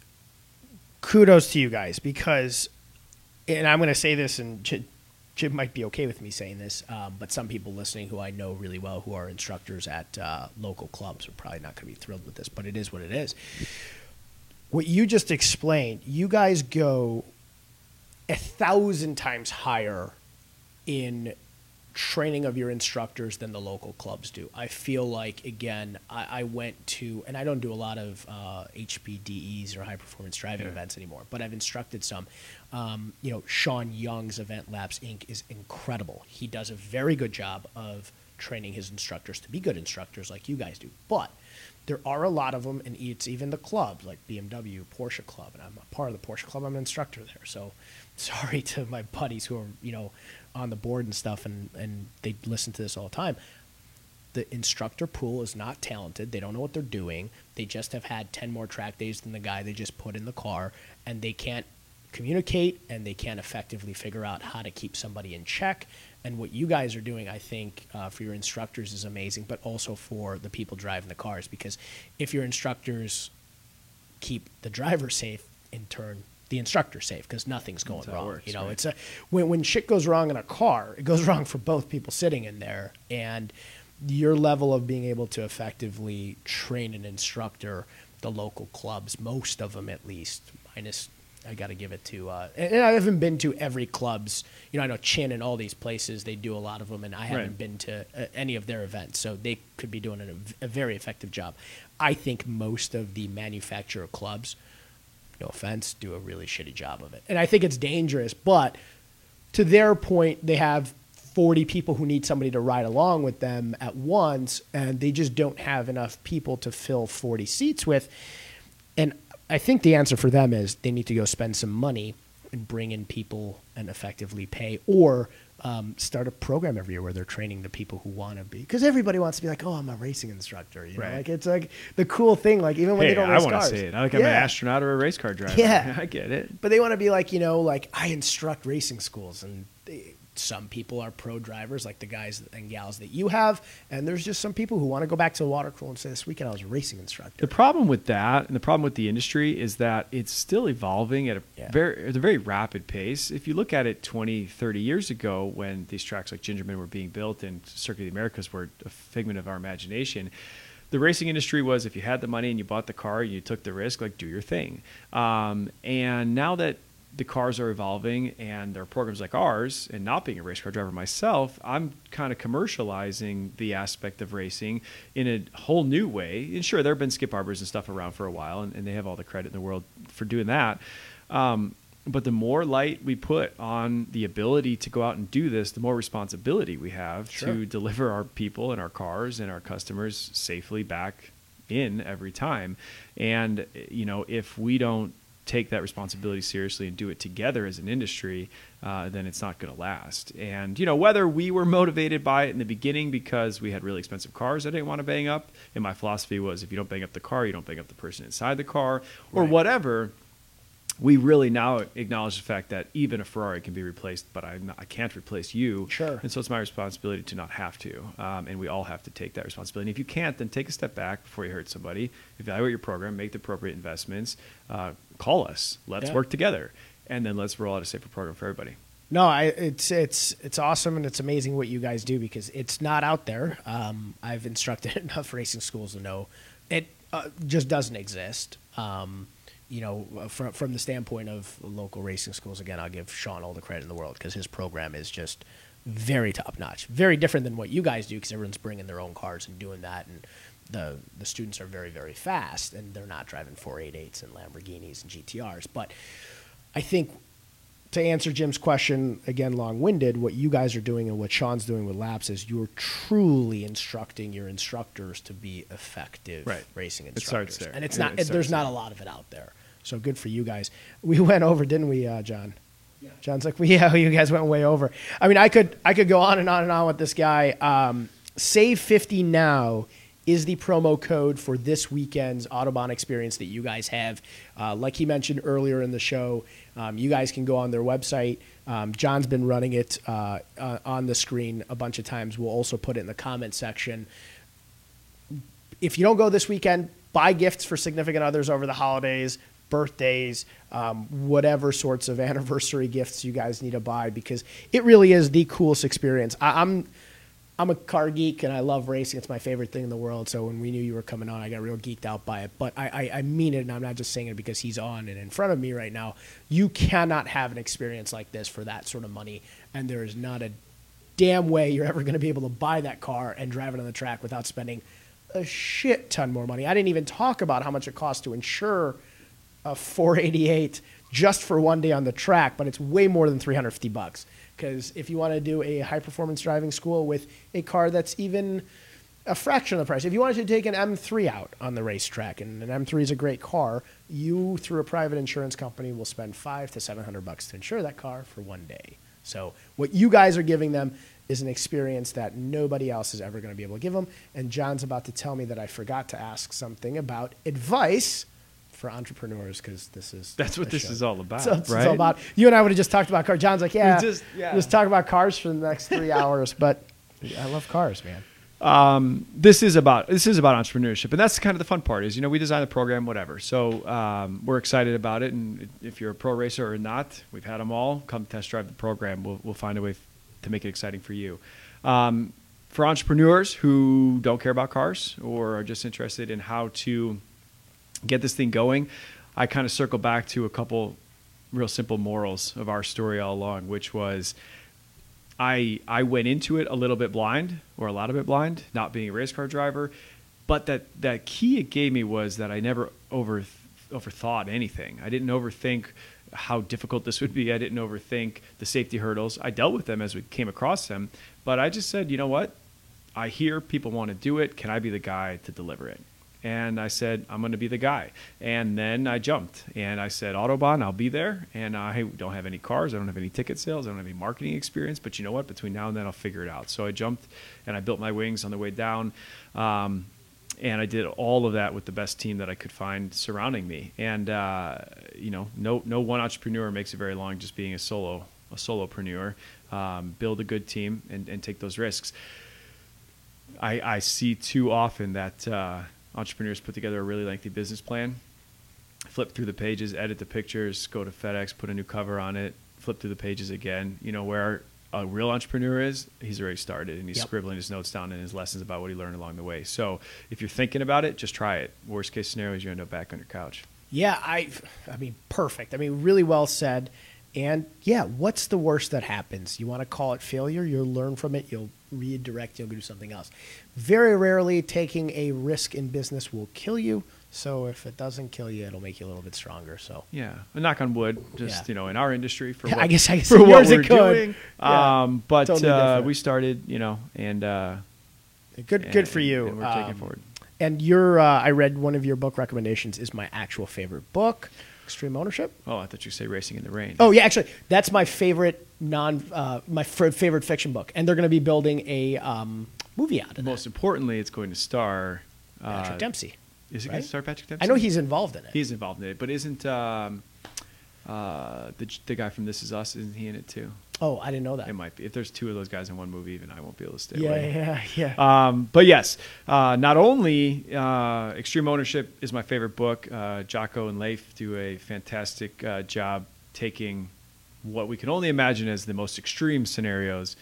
kudos to you guys because, and I'm going to say this, and Jim might be okay with me saying this, um, but some people listening who I know really well who are instructors at uh, local clubs are probably not going to be thrilled with this, but it is what it is. What you just explained, you guys go a thousand times higher in training of your instructors than the local clubs do. I feel like again, I, I went to, and I don't do a lot of uh, HPDEs or high performance driving Yeah. events anymore, but I've instructed some. Um, you know, Sean Young's Event Labs Inc. is incredible. He does a very good job of training his instructors to be good instructors like you guys do. But there are a lot of them, and it's even the clubs like BMW, Porsche Club, and I'm a part of the Porsche Club. I'm an instructor there, so <laughs> sorry to my buddies who are you know on the board and stuff, and and they listen to this all the time. The instructor pool is not talented. They don't know what they're doing. They just have had ten more track days than the guy they just put in the car, and they can't communicate and they can't effectively figure out how to keep somebody in check. And what you guys are doing, I think, uh, for your instructors is amazing, but also for the people driving the cars. Because if your instructors keep the driver safe, in turn, the instructor safe, because nothing's going wrong. works, you know, right. it's a when when shit goes wrong in a car, it goes <laughs> wrong for both people sitting in there, and your level of being able to effectively train an instructor, the local clubs, most of them at least, minus I got to give it to, uh, and and I haven't been to every clubs. You know, I know Chin and all these places they do a lot of them, and I haven't Right. been to uh, any of their events, so they could be doing a, a very effective job. I think most of the manufacturer clubs, no offense, do a really shitty job of it, and I think it's dangerous. But to their point, they have 40 people who need somebody to ride along with them at once, and they just don't have enough people to fill 40 seats with. And I think the answer for them is they need to go spend some money and bring in people and effectively pay, or um, start a program every year where they're training the people who want to be. Because everybody wants to be like, oh, I'm a racing instructor. You know, like it's like the cool thing. Like even when Hey, they don't race cars. I want to see it. I like I'm an astronaut or a race car driver. Yeah. <laughs> I get it. But they want to be like, you know, like I instruct racing schools, and they, some people are pro drivers, like the guys and gals that you have, and there's just some people who want to go back to the water cool and say, "This weekend I was a racing instructor." The problem with that, and the problem with the industry, is that it's still evolving at a Yeah. very at a very rapid pace. If you look at it 20, 30 years ago, when these tracks like Gingerman were being built and Circuit of the Americas were a figment of our imagination, the racing industry was if you had the money and you bought the car, and you took the risk, like do your thing. Um, and now that the cars are evolving and there are programs like ours, and not being a race car driver myself, I'm kind of commercializing the aspect of racing in a whole new way. And sure, there have been Skip Barbers and stuff around for a while, and, and they have all the credit in the world for doing that. Um, but the more light we put on the ability to go out and do this, the more responsibility we have Sure. to deliver our people and our cars and our customers safely back in every time. And you know, if we don't take that responsibility seriously and do it together as an industry, uh, then it's not going to last. And you know, whether we were motivated by it in the beginning because we had really expensive cars I didn't want to bang up, and my philosophy was if you don't bang up the car, you don't bang up the person inside the car, or Right. whatever we really now acknowledge the fact that even a Ferrari can be replaced, but I'm not, I can't replace you. Sure. And so it's my responsibility to not have to. Um, and we all have to take that responsibility. And if you can't, then take a step back before you hurt somebody. Evaluate your program, make the appropriate investments. Uh, call us. Let's Yeah. work together, and then let's roll out a safer program for everybody. No, I, it's it's it's awesome and it's amazing what you guys do because it's not out there. Um, I've instructed <laughs> enough racing schools to know it uh, just doesn't exist. Um, you know, uh, from from the standpoint of local racing schools, again, I'll give Sean all the credit in the world because his program is just very top notch, very different than what you guys do because everyone's bringing their own cars and doing that, and the the students are very very fast and they're not driving 488s and Lamborghinis and GTRs, but I think to answer Jim's question again, long-winded, what you guys are doing and what Sean's doing with laps is you're truly instructing your instructors to be effective Right. racing It instructors. starts there. And it's It- not. it there's starts not a lot of it out there. So good for you guys. We <laughs> went over, didn't we, uh, John? Yeah. John's like, well, <laughs> yeah, you guys went way over. I mean, I could I could go on and on and on with this guy. Um, Save fifty now is the promo code for this weekend's Autobahn experience that you guys have. Uh, like he mentioned earlier in the show, um, you guys can go on their website. Um, John's been running it uh, uh, on the screen a bunch of times. We'll also put it in the comment section. If you don't go this weekend, buy gifts for significant others over the holidays, birthdays, um, whatever sorts of <laughs> anniversary gifts you guys need to buy because it really is the coolest experience. I, I'm I'm a car geek and I love racing. It's my favorite thing in the world. So when we knew you were coming on, I got real geeked out by it. But I, I, I mean it, and I'm not just saying it because he's on and in front of me right now. You cannot have an experience like this for that sort of money, and there is not a damn way you're ever going to be able to buy that car and drive it on the track without spending a shit ton more money. I didn't even talk about how much it costs to insure a 488 just for one day on the track, but it's way more than 350 bucks. Because if you want to do a high performance driving school with a car that's even a fraction of the price, if you wanted to take an M3 out on the racetrack, and an M3 is a great car, you through a private insurance company will spend five to 700 bucks to insure that car for one day. So what you guys are giving them is an experience that nobody else is ever going to be able to give them. And John's about to tell me that I forgot to ask something about advice for entrepreneurs because this is That's what this show. is all about, So it's, it's right? all about. You and I would have just talked about cars. John's like, yeah, just- yeah. just talk about cars for the next three hours. But I love cars, man. um, this is about this is about entrepreneurship, and that's kind of the fun part. Is you know we design the program, whatever. So um, we're excited about it, and if you're a pro racer or not, we've had them all. Come test drive the program. We'll we'll find a way to make it exciting for you. Um, for entrepreneurs who don't care about cars or are just interested in how to get this thing going, I kind of circle back to a couple real simple morals of our story all along, which was I I went into it a little bit blind or a lot of it blind, not being a race car driver, but that that key it gave me was that I never over overthought anything. I didn't overthink how difficult this would be. I didn't overthink the safety hurdles. I dealt with them as we came across them, but I just said, you know what? I hear people want to do it. Can I be the guy to deliver it? And I said, I'm going to be the guy. And then I jumped and I said, Autobahn, I'll be there. And I don't have any cars. I don't have any ticket sales. I don't have any marketing experience. But you know what? Between now and then, I'll figure it out. So I jumped and I built my wings on the way down. Um, and I did all of that with the best team that I could find surrounding me. And uh, you know, no no one entrepreneur makes it very long just being a solo a solopreneur. Um, build a good team and, and take those risks. I, I see too often that uh, entrepreneurs put together a really lengthy business plan, flip through the pages, edit the pictures, go to FedEx, put a new cover on it, flip through the pages again. You know where a real entrepreneur is, he's already started and he's Yep. scribbling his notes down and his lessons about what he learned along the way. So if you're thinking about it, just try it. Worst case scenario is you end up back on your couch. Yeah, I, I mean, perfect. I mean, really well said. And yeah, what's the worst that happens? You want to call it failure? You'll learn from it. You'll redirect. You'll do something else. Very rarely, taking a risk in business will kill you. So if it doesn't kill you, it'll make you a little bit stronger. So Yeah, a knock on wood. Just Yeah. you know, in our industry for <laughs> what, I guess- I guess <laughs> for what we're doing. Yeah, Um, but totally uh, we started, you know, and uh, good, and- good for you. And we're taking Um, forward. And your, uh, I read one of your book recommendations is my actual favorite book, Extreme Ownership. Oh, I thought you say racing in the rain. Oh yeah, actually, that's my favorite non, uh, my f- favorite fiction book, and they're going to be building a um, movie out of it. Most importantly, it's going to star uh, Patrick Dempsey. Is it right? going to star Patrick Dempsey? I know he's involved in it. he's involved in it, but isn't um, uh, the the guy from This Is Us? Isn't he in it too? Oh, I didn't know that. It might be. If there's two of those guys in one movie, even I won't be able to stay Yeah, away. yeah, yeah. Um, but yes, uh, not only uh, Extreme Ownership is my favorite book. Uh, Jocko and Leif do a fantastic uh, job taking what we can only imagine as the most extreme scenarios,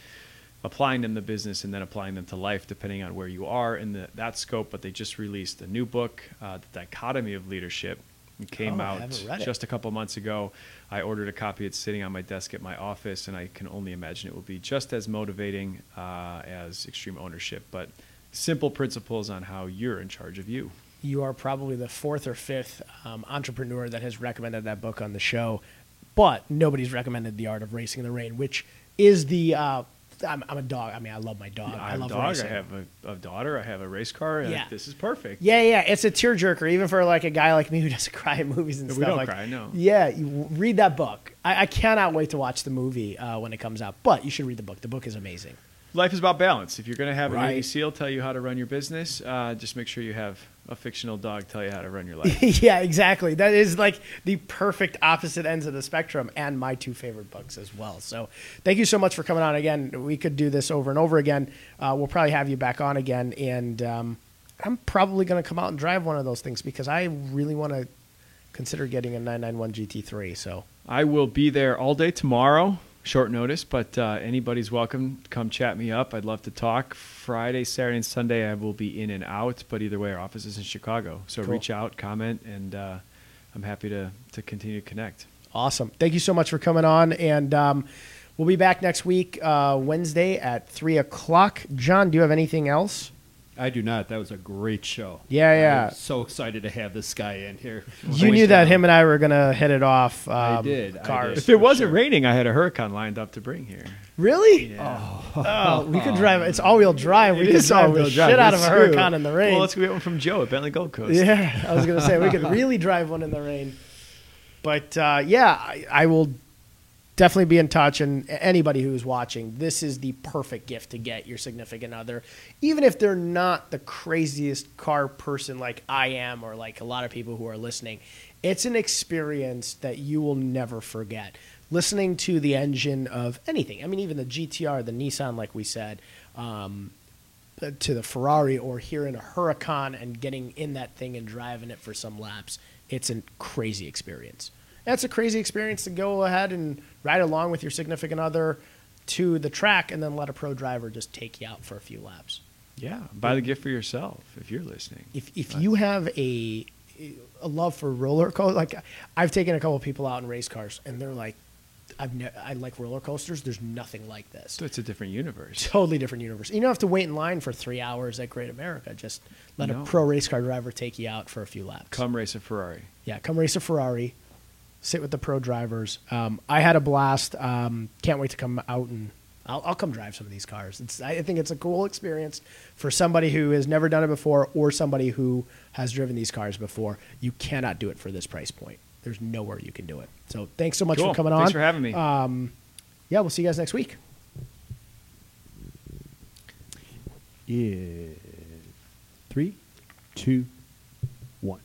applying them to business, and then applying them to life, depending on where you are in the, that scope. But they just released a new book, uh, The Dichotomy of Leadership. It came Oh, out just a couple months ago. I ordered a copy. It's sitting on my desk at my office, and I can only imagine it will be just as motivating uh, as Extreme Ownership. But simple principles on how you're in charge of you. you are probably the fourth or fifth um, entrepreneur that has recommended that book on the show, but nobody's recommended The Art of Racing in the Rain, which is the. Uh, I'm, I'm a dog. I mean, I love my dog. I I, love dog. racing. I have a, a daughter. I have a race car. and Yeah. this is perfect. Yeah, yeah, it's a tearjerker, even for like a guy like me who doesn't <laughs> cry at movies and We stuff. don't like, cry, no. Yeah, you read that book. I, I cannot wait to watch the movie uh, when it comes out. But you should read the book. The book is amazing. Life is about balance. If you're going to have a Navy Right. SEAL tell you how to run your business, uh, just make sure you have a fictional dog tell you how to run your life. <laughs> yeah, exactly. That is like the perfect opposite ends of the spectrum, and my two favorite books as well. So, thank you so much for coming on again. We could do this over and over again. Uh, we'll probably have you back on again, and um, I'm probably going to come out and drive one of those things because I really want to consider getting a 991 GT3. So, I will be there all day tomorrow. Short notice, but uh, anybody's welcome. Come chat me up. I'd love to talk. Friday, Saturday, and Sunday, I will be in and out. But either way, our office is in Chicago. So Cool. reach out, comment, and uh, I'm happy to to continue to connect. Awesome. Thank you so much for coming on. And um, we'll be back next week, uh, Wednesday at 3 o'clock. John, do you have anything else? I do not. That was a great show. Yeah, yeah. I'm so excited to have this guy in here. You knew that him and I were gonna hit it off. Um, I did, I Cars. did. If it wasn't sure. raining, I had a Huracan lined up to bring here. Really? Yeah. Oh, <laughs> we could drive. It's all-wheel drive. We It could drive all-wheel the drive, shit out of a it's. Huracan in the rain. Well, let's go get one from Joe at Bentley Gold Coast. Yeah, I was gonna say we could <laughs> really drive one in the rain. But uh, yeah, I, I will definitely be in touch. And anybody who's watching, this is the perfect gift to get your significant other, even if they're not the craziest car person like I am, or like a lot of people who are listening. It's an experience that you will never forget. Listening to the engine of anything, I mean, even the GTR, the Nissan, like we said. Um, uh, to the Ferrari or here in a Huracan and getting in that thing and driving it for some laps, it's a crazy experience. That's a crazy experience to go ahead and ride along with your significant other to the track and then let a pro driver just take you out for a few laps. Yeah. Buy the gift for yourself if you're listening. If if you have a a love for roller coaster, like I've taken a couple people out in race cars and they're like, I've ne- I like roller coasters. There's nothing like this. So it's a different universe. totally different universe. You don't have to wait in line for three hours at Great America. Just let No. a pro race car driver take you out for a few laps. Come race a Ferrari. Yeah, come race a Ferrari. Sit with the pro drivers. Um, I had a blast. Um, can't wait to come out and I'll, I'll come drive some of these cars. It's, I think it's a cool experience for somebody who has never done it before or somebody who has driven these cars before. You cannot do it for this price point. There's nowhere you can do it. So thanks so much Cool. for coming on. Thanks for having me. Um, yeah, we'll see you guys next week. Yeah. Three, two, one.